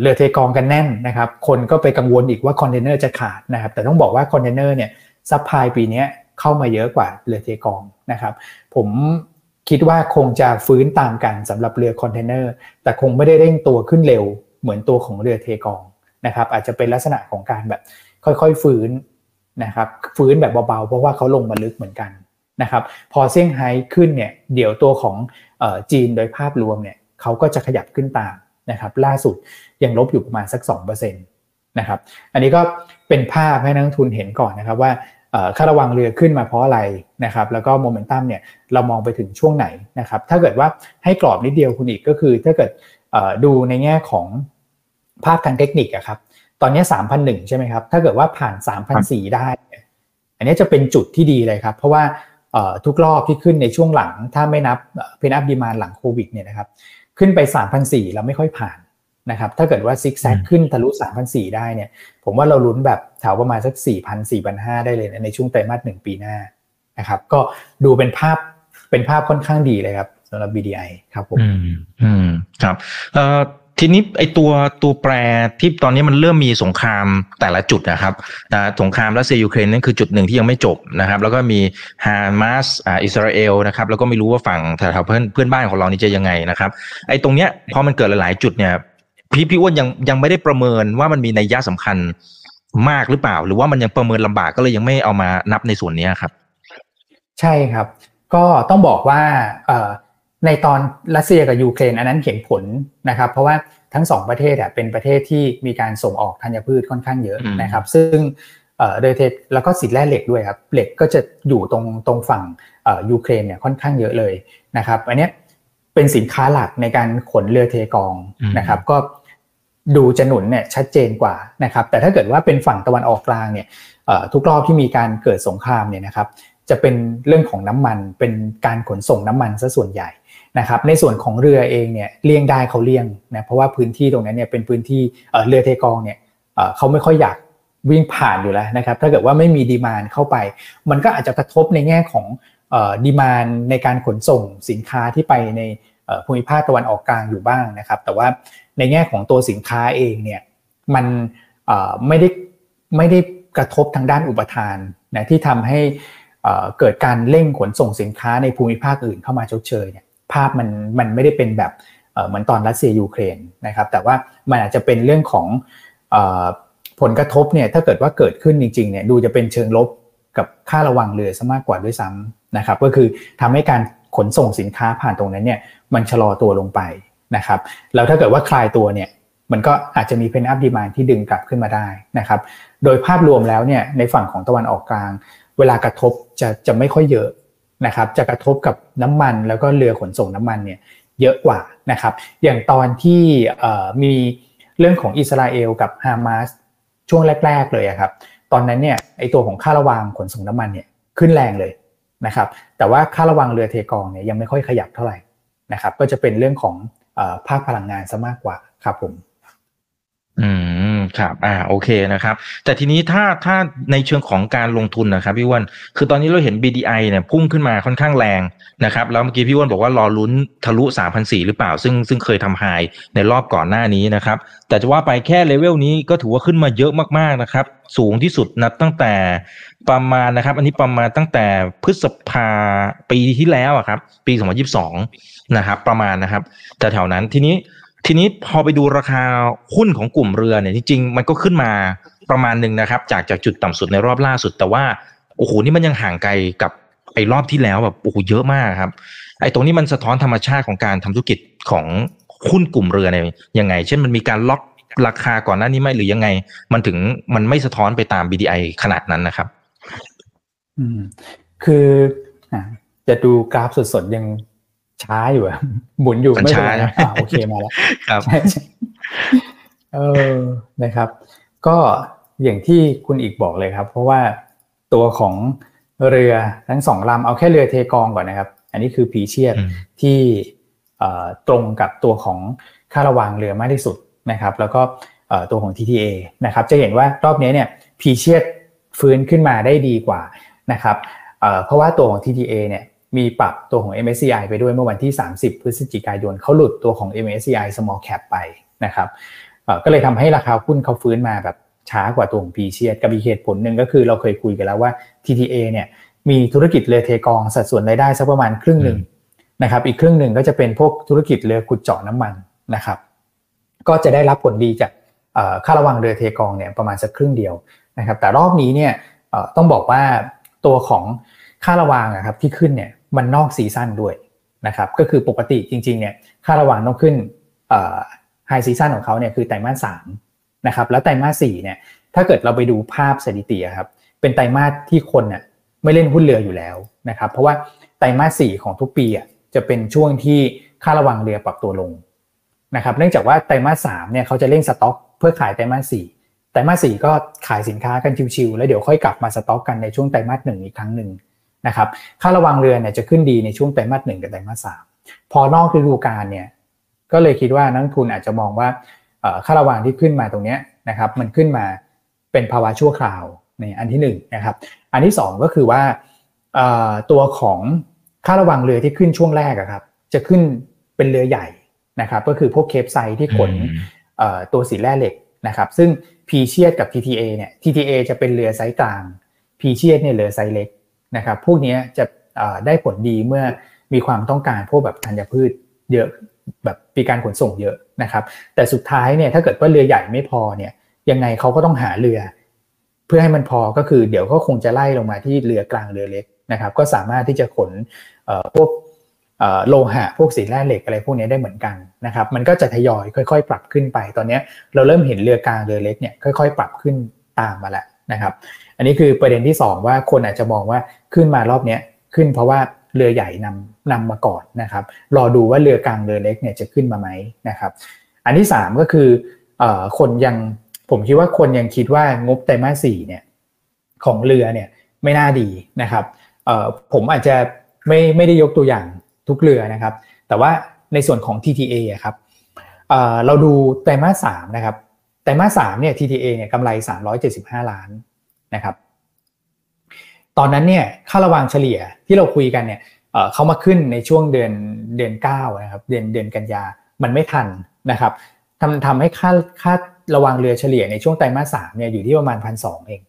เรือเทกองกันแน่นนะครับคนก็ไปกังวลอีกว่าคอนเทนเนอร์จะขาดนะครับแต่ต้องบอกว่าคอนเทนเนอร์เนี่ย supply ปีนี้เข้ามาเยอะกว่าเรือเทกองนะครับผมคิดว่าคงจะฟื้นตามกันสำหรับเรือคอนเทนเนอร์แต่คงไม่ได้เร่งตัวขึ้นเร็วเหมือนตัวของเรือเทกอง นะครับอาจจะเป็นลักษณะของการแบบค่อยๆฟื้นนะครับฟื้นแบบเบาๆ เพราะว่าเขาลงมาลึกเหมือนกันนะครับพอเซี่ยงไฮ้ขึ้นเนี่ยเดี๋ยวตัวของจีนโดยภาพรวมเนี่ยเขาก็จะขยับขึ้นตามนะครับล่าสุดยังลบอยู่ประมาณสัก2%นะครับอันนี้ก็เป็นภาพให้นักทุนเห็นก่อนนะครับว่าค่าระวังเรือขึ้นมาเพราะอะไรนะครับแล้วก็โมเมนตัมเนี่ยเรามองไปถึงช่วงไหนนะครับถ้าเกิดว่าให้กรอบนิดเดียวคุณอีกก็คือถ้าเกิดดูในแง่ของ ภาพทางเทคนิคอะครับ ตอนนี้3,001ใช่ไหมครับ ถ้าเกิดว่าผ่าน3,004ได้ อันนี้จะเป็นจุดที่ดีเลยครับ เพราะว่าทุกรอบที่ขึ้นในช่วงหลัง ถ้าไม่นับ pent-up demand หลังโควิดเนี่ยนะครับ ขึ้นไป3,004แล้วไม่ค่อยผ่านนะครับ ถ้าเกิดว่าซิกแซกขึ้นทะลุ3,004ได้เนี่ย ผมว่าเราลุ้นแบบแถวประมาณสัก 4,000 4,500 ได้เลยในช่วงไตรมาสหนึ่งปีหน้านะครับ ก็ดูเป็นภาพเป็นภาพค่อนข้างดีเลยครับสำหรับ BDI ครับผม อืมอืมครับ เอ่อ ทีนี้ไอตัวตัวแปรที่ตอนนี้มันเริ่มมีสงครามแต่ละจุดนะครับนะสงครามรัสเซียยูเครนนั่นคือจุดหนึ่งที่ยังไม่จบนะครับ แล้วก็มีฮามาสอ่าอิสราเอลนะครับ แล้วก็ไม่รู้ว่าฝั่งแถวเพื่อนเพื่อนบ้านของเรานี่จะยังไงนะครับไอตรงเนี้ยพอมันเกิดหลายๆจุดเนี่ยพี่พี่อ้วนยังยังไม่ได้ประเมินว่ามันมีนัยยะสำคัญมากหรือเปล่า หรือว่ามันยังประเมินลำบากก็เลยยังไม่เอามานับในส่วนนี้ครับ ใช่ครับ ก็ต้องบอกว่า ในตอนรัสเซียกับยูเครนอันนั้นเห็นผลนะครับ เพราะว่าทั้งสองประเทศเป็นประเทศที่มีการส่งออกธัญพืชค่อนข้างเยอะนะครับ ซึ่งโดยเทปแล้วก็สินแร่เหล็กด้วยครับเหล็กก็จะอยู่ตรงตรงฝั่งยูเครนเนี่ยค่อนข้างเยอะเลยนะครับ อันนี้เป็นสินค้าหลักในการขนเรือเทกองนะครับ ก็ดูจะหนุนเนี่ยชัดเจนกว่านะครับ แต่ถ้าเกิดว่าเป็นฝั่งตะวันออกกลางเนี่ยทุกรอบที่มีการเกิดสงครามเนี่ยนะครับ จะเป็นเรื่องของน้ำมันเป็นการขนส่งน้ำมันซะส่วนใหญ่ นะครับในส่วนของเรือเองเนี่ยเลี่ยงได้เขาเลี่ยงนะเพราะว่าพื้นที่ตรงนั้นเนี่ยเป็นพื้นที่เรือเทกองเนี่ยเขาไม่ค่อยอยากวิ่งผ่านอยู่แล้วนะครับถ้าเกิดว่าไม่มีดีมานเข้าไป มันก็อาจจะกระทบในแง่ของดีมานในการขนส่งสินค้าที่ไปในภูมิภาคตะวันออกกลางอยู่บ้างนะครับ แต่ว่าในแง่ของตัวสินค้าเองเนี่ยมันไม่ได้ไม่ได้กระทบทางด้านอุปทานนะที่ทำให้เกิดการเร่งขนส่งสินค้าในภูมิภาคอื่นเข้ามาชดเชยเนี่ย ภาพมันมันไม่ได้เป็นแบบเหมือนตอนรัสเซียยูเครนนะครับ แต่ว่ามันอาจจะเป็นเรื่องของผลกระทบเนี่ยถ้าเกิดว่าเกิดขึ้นจริงๆเนี่ยดูจะเป็นเชิงลบกับค่าระวังเรือซะมากกว่าด้วยซ้ำนะครับ ก็คือทำให้การขนส่งสินค้าผ่านตรงนั้นเนี่ยมันชะลอตัวลงไปนะครับแล้วถ้าเกิดว่าคลายตัวเนี่ยมันก็อาจจะมีเพนอัพดีมานที่ดึงกลับขึ้นมาได้นะครับ โดยภาพรวมแล้วเนี่ยในฝั่งของตะวันออกกลาง เวลากระทบจะจะไม่ค่อยเยอะ นะครับจะกระทบกับน้ำมันแล้วก็เรือขนส่งน้ำมันเนี่ยเยอะกว่านะครับ อย่างตอนที่มีเรื่องของอิสราเอลกับฮามาสช่วงแรก ๆ เลยครับ ตอนนั้นเนี่ยไอตัวของค่าระวังขนส่งน้ำมันเนี่ยขึ้นแรงเลยนะครับ แต่ว่าค่าระวังเรือเทกองเนี่ยยังไม่ค่อยขยับเท่าไหร่นะครับ ก็จะเป็นเรื่องของภาคพลังงานซะมากกว่าครับผม อืมครับ อ่าโอเคนะครับ แต่ทีนี้ถ้าถ้าในเชิงของการลงทุนนะครับพี่วันคือตอนนี้เราเห็น BDI เนี่ยพุ่งขึ้นมาค่อนข้างแรงนะครับ แล้วเมื่อกี้พี่วันบอกว่ารอลุ้นทะลุ3 0 0 หรือเปล่า ซึ่งซึ่งเคยทำไฮในรอบก่อนหน้านี้นะครับ แต่จะว่าไปแค่เลเวลนี้ก็ถือว่าขึ้นมาเยอะมากๆนะครับ สูงที่สุดนับตั้งแต่ประมาณนะครับ อันนี้ประมาณตั้งแต่พฤษภาปีที่แล้วครับ ปี 2022 นะครับ ประมาณนะครับแต่แถวนั้นทีนี้ ทีนี้พอไปดูราคาหุ้นของกลุ่มเรือเนี่ยจริงๆมันก็ขึ้นมาประมาณหนึ่งนะครับ จากจากจุดต่ำสุดในรอบล่าสุด แต่ว่าโอ้โหนี่มันยังห่างไกลกับไอ้รอบที่แล้วแบบโอ้โหเยอะมากครับ ไอ้ตรงนี้มันสะท้อนธรรมชาติของการทำธุรกิจของหุ้นกลุ่มเรือเนี่ยยังไง เช่นมันมีการล็อกราคาก่อนหน้านี้ไหมหรือยังไง มันถึงมันไม่สะท้อนไปตาม BDI ขนาดนั้นนะครับ อืมคือจะดูกราฟสดๆยัง ช้าอยู่อะหมุนอยู่ไม่เป็นไรอ่าโอเคมาแล้วครับเออนะครับ ก็อย่างที่คุณอีกบอกเลยครับ เพราะว่าตัวของเรือทั้งสองลำเอาแค่เรือเทกองก่อนนะครับ อันนี้คือผีเชียดที่ตรงกับตัวของค่าระวังเรือมากที่สุดนะครับ แล้วก็ตัวของ TTA นะครับ จะเห็นว่ารอบนี้เนี่ยผีเชียดฟื้นขึ้นมาได้ดีกว่านะครับเพราะว่าตัวของ TTA เนี่ย มีปรับตัวของ MSCI ไปด้วยเมื่อวันที่ 30 พฤศจิกายนเขาหลุดตัวของ MSCI Small Cap ไปนะครับก็เลยทำให้ราคาหุ้นเขาฟื้นมาแบบช้ากว่าตัวของ P เชียกับอีกเหตุผลหนึ่งก็คือเราเคยคุยกันแล้วว่า TTA เนี่ยมีธุรกิจเรือเทกองสัดส่วนรายได้สักประมาณครึ่งหนึ่งนะครับอีกครึ่งหนึ่งก็จะเป็นพวกธุรกิจเรือขุดเจาะน้ำมันนะครับก็จะได้รับผลดีจากค่าระวังเรือเทกองเนี่ยประมาณสักครึ่งเดียวนะครับแต่รอบนี้เนี่ยต้องบอกว่าตัวของค่าระวางอะครับที่ขึ้นเนี่ย มันนอกซีซั่นด้วยนะครับก็คือปกติจริงๆเนี่ยค่าระวางต้องขึ้นhigh season ของเขาเนี่ยคือไตรมาสสามนะครับแล้วไตรมาสสี่เนี่ยถ้าเกิดเราไปดูภาพสถิติครับเป็นไตรมาสที่คนน่ะไม่เล่นหุ้นเรืออยู่แล้วนะครับเพราะว่าไตรมาสสี่ของทุกปีอะจะเป็นช่วงที่ค่าระวางเรือปรับตัวลงนะครับเนื่องจากว่าไตรมาสสามเนี่ยเขาจะเร่งสต็อก เพื่อขายไตรมาสสี่ไตรมาสสี่ก็ขายสินค้ากันชิวๆแล้วเดี๋ยวค่อยกลับมาสต็อกกันในช่วงไตรมาสหนึ่งอีกครั้งหนึ่ง นะครับค่าระวางเรือเนี่ยจะขึ้นดีในช่วงไตรมาสหนึ่งกับไตรมาสสามพอนอกฤดูกาลเนี่ยก็เลยคิดว่านักลงทุนอาจจะมองว่าค่าระวางที่ขึ้นมาตรงนี้นะครับมันขึ้นมาเป็นภาวะชั่วคราวในอันที่1นนะครับอันที่ 2 ก็คือว่าตัวของค่าระวางเรือที่ขึ้นช่วงแรกครับจะขึ้นเป็นเรือใหญ่นะครับก็คือพวก Capesize ที่ขนตัวสินแร่เหล็กนะครับซึ่งพีเชียดกับ TTA เนี่ย TTA จะเป็นเรือไซส์กลางพีเชียดเนี่ยเรือไซส์เล็ก นะครับพวกนี้จะได้ผลดีเมื่อมีความต้องการพวกแบบธัญพืชเยอะแบบปีการขนส่งเยอะนะครับ แต่สุดท้ายเนี่ยถ้าเกิดว่าเรือใหญ่ไม่พอเนี่ยยังไงเขาก็ต้องหาเรือ เพื่อให้มันพอก็คือเดี๋ยวก็คงจะไล่ลงมาที่เรือกลางเรือเล็กนะครับ ก็สามารถที่จะขนพวกโลหะพวกสีแร่เหล็กอะไรพวกนี้ได้เหมือนกันนะครับ มันก็จะทยอยค่อยๆ ปรับขึ้นไป ตอนนี้เราเริ่มเห็นเรือกลางเรือเล็กเนี่ยค่อย ๆ ปรับขึ้นตามมาแล้วนะครับ อันนี้คือประเด็นที่ 2 ว่าคนอาจจะมองว่า ขึ้นมารอบนี้ขึ้นเพราะว่าเรือใหญ่นำนำมาก่อนนะครับ รอดูว่าเรือกลางเรือเล็กเนี่ยจะขึ้นมาไหมนะครับ อันที่ 3 ก็คือคนยังผมคิดว่าคนยังคิดว่างบไตรมาสสี่เนี่ยของเรือเนี่ยไม่น่าดีนะครับผมอาจจะไม่ไม่ได้ยกตัวอย่างทุกเรือนะครับ แต่ว่าในส่วนของ TTA ครับเราดูไตรมาสสามนะครับไตรมาสสามเนี่ย TTA เนี่ยกำไร 375 ล้านนะครับ ตอนนั้นเนี่ยค่าระวางเฉลี่ยที่เราคุยกันเนี่ยเขามาขึ้นในช่วงเดือนเดือน9นะครับเดือนเดือนกันยามันไม่ทันนะครับทำทำให้ค่าค่าระวังเรือเฉลี่ยในช่วงไตรมาสสามเนี่ยอยู่ที่ประมาณพันสองเอง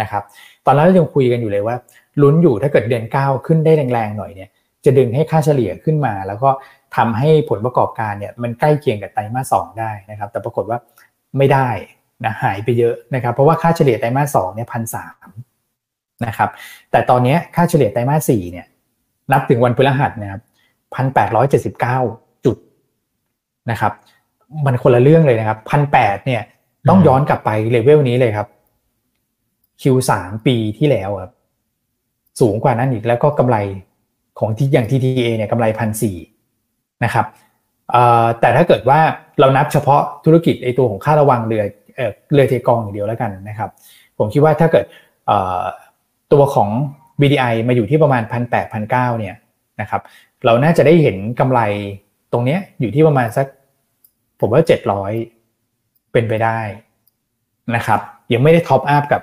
นะครับตอนนั้นเรายังคุยกันอยู่เลยว่าลุ้นอยู่ถ้าเกิดเดือนเก้าขึ้นได้แรงๆหน่อยเนี่ยจะดึงให้ค่าเฉลี่ยขึ้นมา แล้วก็ทำให้ผลประกอบการเนี่ยมันใกล้เคียงกับไตรมาสสองได้นะครับ แต่ปรากฏว่าไม่ได้นะหายไปเยอะนะครับเพราะว่าค่าเฉลี่ยไตรมาสสองเนี่ยพันสาม นะครับ แต่ตอนนี้ค่าเฉลี่ยไตรมาสสี่เนี่ยนับถึงวันพฤหัสนะครับพันแปดร้อยเจ็ดสิบเก้าจุดนะครับ มันคนละเรื่องเลยนะครับพันแปดเนี่ยต้องย้อนกลับไปเลเวลนี้เลยครับ Q3 ปีที่แล้วครับสูงกว่านั้นอีกแล้วก็กำไรของที่อย่าง TTA เนี่ยกำไรพันสี่นะครับแต่ถ้าเกิดว่าเรานับเฉพาะธุรกิจไอตัวของค่าระวังเรือเรือเทกองอย่างเดียวแล้วกันนะครับ ผมคิดว่าถ้าเกิด ตัวของ BDI มาอยู่ที่ประมาณพันแปดพันเก้าเนี่ยนะครับ เราน่าจะได้เห็นกำไรตรงนี้อยู่ที่ประมาณสัก ผมว่า 700 เป็นไปได้นะครับ ยังไม่ได้ top up กับ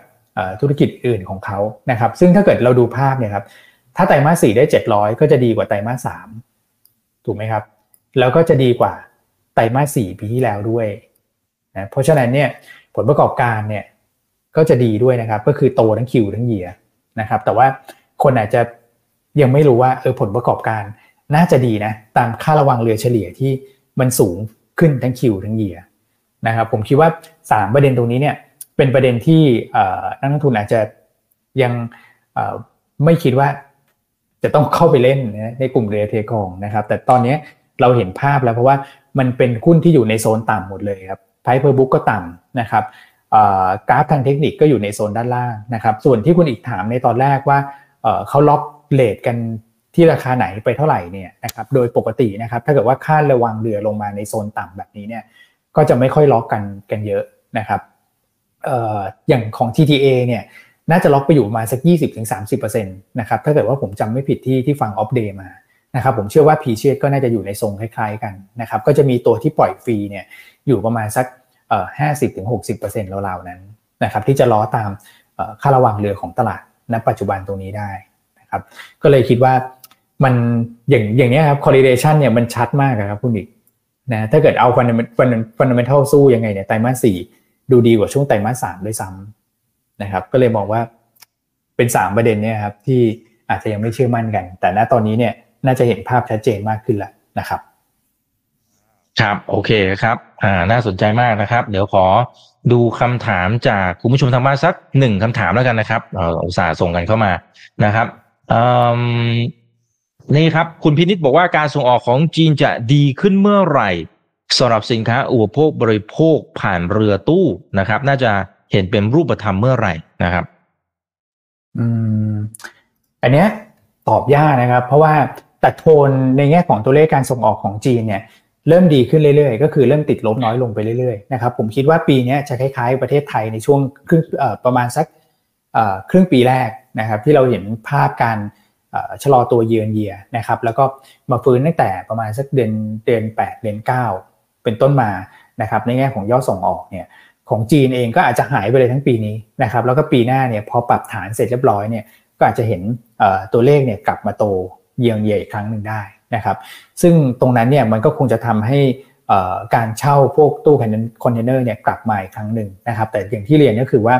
ธุรกิจอื่นของเขานะครับ ซึ่งถ้าเกิดเราดูภาพเนี่ยครับ ถ้าไตรมาสสี่ได้ 700 ก็จะดีกว่าไตรมาสสามถูกไหมครับ แล้วก็จะดีกว่าไตรมาสสี่ปีที่แล้วด้วยนะเพราะฉะนั้นเนี่ยผลประกอบการเนี่ยก็จะดีด้วยนะครับ ก็คือโตทั้ง Q ทั้ง year นะครับ แต่ว่าคนอาจจะยังไม่รู้ว่าเออผลประกอบการน่าจะดีนะ ตามค่าระวางเรือเฉลี่ยที่มันสูงขึ้นทั้ง Q ทั้ง year นะครับ ผมคิดว่า 3 ประเด็นตรงนี้เนี่ยเป็นประเด็นที่นักลงทุนอาจจะยังไม่คิดว่าจะต้องเข้าไปเล่นในกลุ่มเรือเทกองนะครับ แต่ตอนนี้เราเห็นภาพแล้วเพราะว่ามันเป็นหุ้นที่อยู่ในโซนต่ำหมดเลยครับ price per book ก็ต่ำนะครับ กราฟทางเทคนิคก็อยู่ในโซนด้านล่างนะครับส่วนที่คุณอีกถามในตอนแรกว่าเขา lock rate กันที่ราคาไหนไปเท่าไหร่เนี่ยนะครับโดยปกตินะครับถ้าเกิดว่าค่าระวางเรือลงมาในโซนต่ำแบบนี้เนี่ยก็จะไม่ค่อยล็อกกันกันเยอะนะครับอย่างของ TTA เนี่ยน่าจะล็อกไปอยู่มาสัก 20-30%นะครับถ้าเกิดว่าผมจำไม่ผิดที่ที่ฟัง Opp Day มานะครับผมเชื่อว่า Precious ก็น่าจะอยู่ในทรงคล้ายๆกันนะครับก็จะมีตัวที่ปล่อยฟรีเนี่ยอยู่ประมาณสัก เอ่อ50-60%ราวๆนั้นนะครับที่จะล้อตามค่าระวังเรือของตลาดณปัจจุบันตรงนี้ได้นะครับก็เลยคิดว่ามันอย่างอย่างนี้ครับ correlation เนี่ยมันชัดมากครับคุณอีกนะถ้าเกิดเอา fundamental สู้ยังไงเนี่ยไตรมาสสี่ดูดีกว่าช่วงไตรมาสสามด้วยซ้ำนะครับก็เลยมองว่าเป็นสามประเด็นเนี่ยครับที่อาจจะยังไม่เชื่อมั่นกัน แต่ณตอนนี้เนี่ยน่าจะเห็นภาพชัดเจนมากขึ้นแล้วนะครับ ครับโอเคครับอ่าน่าสนใจมากนะครับ เดี๋ยวขอดูคำถามจากคุณผู้ชมทางบ้านสักหนึ่งคำถามแล้วกันนะครับเอออุตส่าห์ส่งกันเข้ามานะครับนี่ครับ คุณพินิษบอกว่าการส่งออกของจีนจะดีขึ้นเมื่อไหร่สำหรับสินค้าอุปโภคบริโภคผ่านเรือตู้นะครับ น่าจะเห็นเป็นรูปธรรมเมื่อไหร่นะครับ อืม อันเนี้ยตอบยากนะครับ เพราะว่าแต่โทนในแง่ของตัวเลขการส่งออกของจีนเนี่ย เริ่มดีขึ้นเรื่อยๆ ก็คือเริ่มติดลบน้อยลงไปเรื่อยๆนะครับผมคิดว่าปีนี้จะคล้ายๆ ประเทศไทยในช่วงครึ่งประมาณสักครึ่งปีแรกนะครับที่เราเห็นภาพการชะลอตัวเยือนเยียนะครับแล้วก็มาฟื้นตั้งแต่ประมาณสักเดือนเดือน8เดือน9 เป็นต้นมานะครับในแง่ของยอดส่งออกเนี่ยของจีนเองก็อาจจะหายไปเลยทั้งปีนี้นะครับแล้วก็ปีหน้าเนี่ยพอปรับฐานเสร็จเรียบร้อยเนี่ยก็อาจจะเห็นตัวเลขเนี่ยกลับมาโตเยียงเยียอีกครั้งหนึ่งได้ นะครับซึ่งตรงนั้นเนี่ยมันก็คงจะทำให้การเช่าพวกตู้คอนเทนเนอร์เนี่ยกลับมาอีกครั้งหนึ่งนะครับแต่อย่างที่เรียนก็คือว่า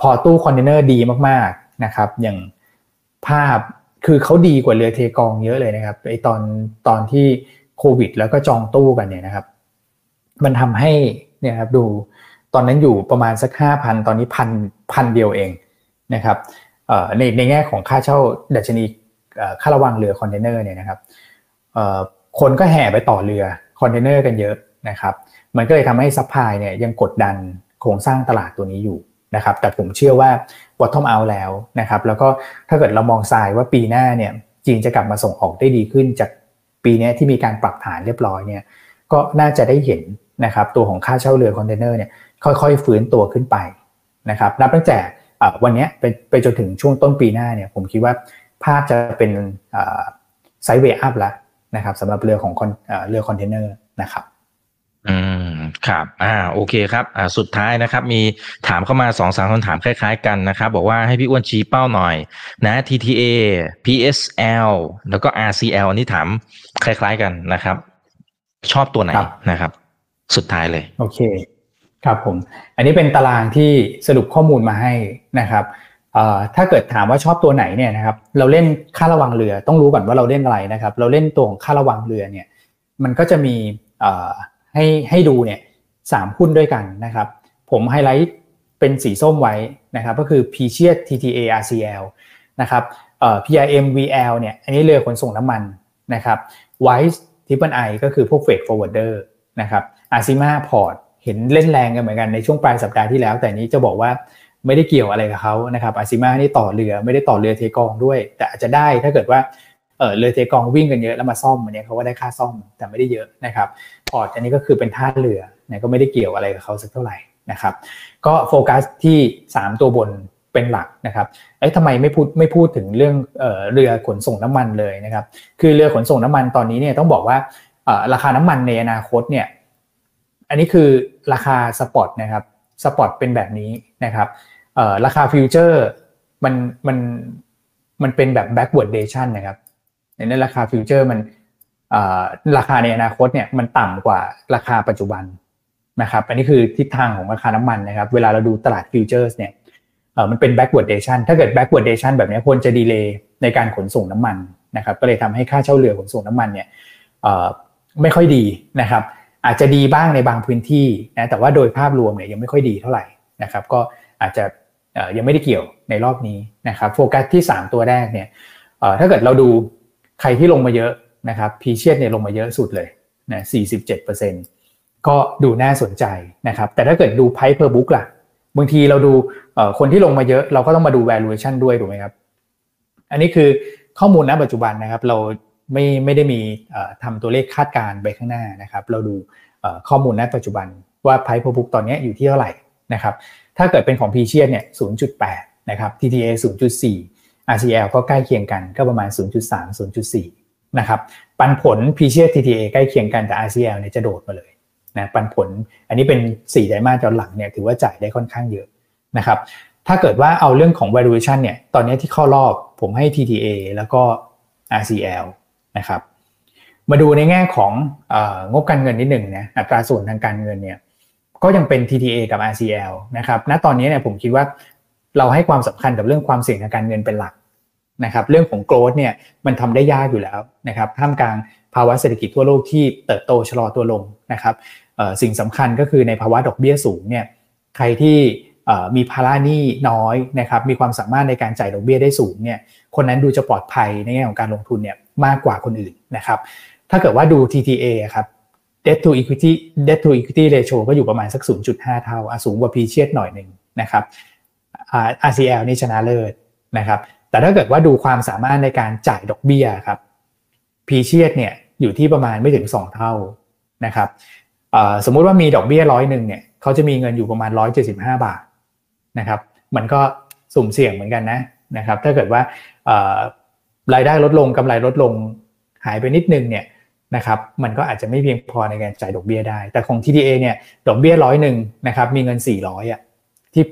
พอตู้คอนเทนเนอร์ดีมากๆนะครับอย่างภาพคือเขาดีกว่าเรือเทกองเยอะเลยนะครับไอตอนตอนที่โควิด แล้วก็จองตู้กันเนี่ยนะครับ มันทำให้เนี่ยครับดูตอนนั้นอยู่ประมาณสักห้าพันตอนนี้พันพันเดียวเองนะครับในในแง่ของค่าเช่าดัชนี ค่าระวางเรือคอนเทนเนอร์เนี่ยนะครับคนก็แห่ไปต่อเรือคอนเทนเนอร์กันเยอะนะครับ มันก็เลยทำให้ supply เนี่ยยังกดดันโครงสร้างตลาดตัวนี้อยู่นะครับ แต่ผมเชื่อว่า bottom out แล้วนะครับ แล้วก็ถ้าเกิดเรามองทรายว่าปีหน้าเนี่ยจีนจะกลับมาส่งออกได้ดีขึ้น จากปีนี้ที่มีการปรับฐานเรียบร้อยเนี่ย ก็น่าจะได้เห็นนะครับตัวของค่าเช่าเรือคอนเทนเนอร์เนี่ยค่อยๆฟื้นตัวขึ้นไปนะครับ นับตั้งแต่วันนี้ไปไปจนถึงช่วงต้นปีหน้าเนี่ยผมคิดว่า ภาพจะเป็น sideway up แล้วนะครับสำหรับเรือของเรือคอนเทนเนอร์นะครับอืมครับอ่าโอเคครับอ่าสุดท้ายนะครับ มีถามเข้ามาสองสามคำถามคล้ายๆกันนะครับ บอกว่าให้พี่อ้วนชี้เป้าหน่อย นะ TTA PSL แล้วก็ RCL อันนี้ถามคล้าย ๆกันนะครับ ชอบตัวไหนนะครับ สุดท้ายเลย โอเค ครับผม อันนี้เป็นตารางที่สรุปข้อมูลมาให้นะครับ ถ้าเกิดถามว่าชอบตัวไหนเนี่ยนะครับ เราเล่นค่าระวังเรือต้องรู้ก่อนว่าเราเล่นอะไรนะครับ เราเล่นตัวของค่าระวังเรือเนี่ย มันก็จะมีให้ให้ดูเนี่ยสามหุ้นด้วยกันนะครับ ผมไฮไลท์เป็นสีส้มไว้นะครับ ก็คือ p ีเชีย TTA RCL นะครับเอ่อ PIM VL เนี่ย อันนี้เรือขนส่งน้ำมันนะครับ Wise Triple I ก็คือพวก Freight Forwarder นะครับ Asima Port เห็นเล่นแรงกันเหมือนกันในช่วงปลายสัปดาห์ที่แล้ว แต่นี้จะบอกว่า ไม่ได้เกี่ยวอะไรกับเขานะครับอาซิมานี่ต่อเรือไม่ได้ต่อเรือเทกองด้วย แต่อาจจะได้ถ้าเกิดว่าเออเรือเทกองวิ่งกันเยอะแล้วมาซ่อมอันนี้เขาก็ได้ค่าซ่อมแต่ไม่ได้เยอะนะครับพอร์ตอันนี้ก็คือเป็นท่าเรือเนี่ยก็ไม่ได้เกี่ยวอะไรกับเขาสักเท่าไหร่นะครับ ก็โฟกัสที่ 3 ตัวบนเป็นหลักนะครับเอ้ทำไมไม่พูดไม่พูดถึงเรื่องเออเรือขนส่งน้ำมันเลยนะครับ คือเรือขนส่งน้ำมันตอนนี้เนี่ยต้องบอกว่าราคาน้ำมันในอนาคตเนี่ยอันนี้คือราคา spot นะครับ spot เป็นแบบนี้ นะครับราคา future มันมันมันเป็นแบบ backwardation นะครับในนั้นราคา future มันราคาในอนาคตเนี่ยมันต่ำกว่าราคาปัจจุบันนะครับอันนี้คือทิศทางของราคาน้ำมันนะครับเวลาเราดูตลาด futures เนี่ยมันเป็น backwardation ถ้าเกิด backwardation แบบนี้ควรจะดีเลย์ในการขนส่งน้ำมันนะครับก็เลยทำให้ค่าเช่าเรือขนส่งน้ำมันเนี่ยไม่ค่อยดีนะครับอาจจะดีบ้างในบางพื้นที่นะแต่ว่าโดยภาพรวมเนี่ยยังไม่ค่อยดีเท่าไหร่ นะครับก็อาจจะยังไม่ได้เกี่ยวในรอบนี้นะครับโฟกัสที่ 3 ตัวแรกเนี่ยถ้าเกิดเราดูใครที่ลงมาเยอะนะครับพีเชียเนี่ยลงมาเยอะสุดเลยนะ47%ก็ดูน่าสนใจนะครับแต่ถ้าเกิดดูไพ่เพอร์บุ๊กล่ะบางทีเราดูคนที่ลงมาเยอะเราก็ต้องมาดู valuation ด้วยถูกไหมครับอันนี้คือข้อมูลณปัจจุบันนะครับเราไม่ไม่ได้มีทำตัวเลขคาดการไปข้างหน้านะครับ เราดูข้อมูลณปัจจุบันว่าไพ่เพอร์บุ๊กตอนนี้อยู่ที่เท่าไหร่ นะครับถ้าเกิดเป็นของพีเชียเนี่ย 0.8 นะครับ TTA 0.4 RCL ก็ใกล้เคียงกันก็ประมาณ 0.3 0.4 นะครับ ปันผล p ีเชีย TTA ใกล้เคียงกันแต่ RCL เนี่ยจะโดดมาเลยนะปันผลอันนี้เป็น 4 ไตรมาสจนหลังเนี่ยถือว่าจ่ายได้ค่อนข้างเยอะนะครับถ้าเกิดว่าเอาเรื่องของ valuation เนี่ยตอนนี้ที่เข้ารอบผมให้ TTA แล้วก็ RCL นะครับมาดูในแง่ของงบการเงินนิดหนึ่งนะอัตราส่วนทางการเงินเนี่ย ก็ยังเป็น TTA กับ RCL นะครับณตอนนี้เนี่ยผมคิดว่าเราให้ความสำคัญกับเรื่องความเสี่ยงทางการเงินเป็นหลักนะครับเรื่องของโกรดเนี่ยมันทำได้ยากอยู่แล้วนะครับท่ามกลางภาวะเศรษฐกิจทั่วโลกที่เติบโตชะลอตัวลงนะครับสิ่งสำคัญก็คือในภาวะดอกเบี้ยสูงเนี่ยใครที่มีภาระหนี้น้อยนะครับมีความสามารถในการจ่ายดอกเบี้ยได้สูงเนี่ยคนนั้นดูจะปลอดภัยในแง่ของการลงทุนเนี่ยมากกว่าคนอื่นนะครับถ้าเกิดว่าดู TTA ครับ debt to equity debt to equity ratio ก็อยู่ประมาณสัก 0.5 เท่าสูงกว่า P เชียดหน่อยหนึ่งนะครับ RCL นี่ชนะเลิศนะครับ แต่ถ้าเกิดว่าดูความสามารถในการจ่ายดอกเบี้ยครับ P เชียดเนี่ยอยู่ที่ประมาณไม่ถึง 2 เท่านะครับสมมุติว่ามีดอกเบี้ยร้อยหนึ่งเนี่ยเขาจะมีเงินอยู่ประมาณ 175 บาทนะครับมันก็สุ่มเสี่ยงเหมือนกันนะนะครับถ้าเกิดว่ารายได้ลดลงกำไรลดลงหายไปนิดนึงเนี่ย นะครับมันก็อาจจะไม่เพียงพอในการจ่ายดอกเบี้ยได้ แต่ของ TDA เนี่ยดอกเบี้ยร้อยหนึ่งนะครับมีเงิน 400อะที่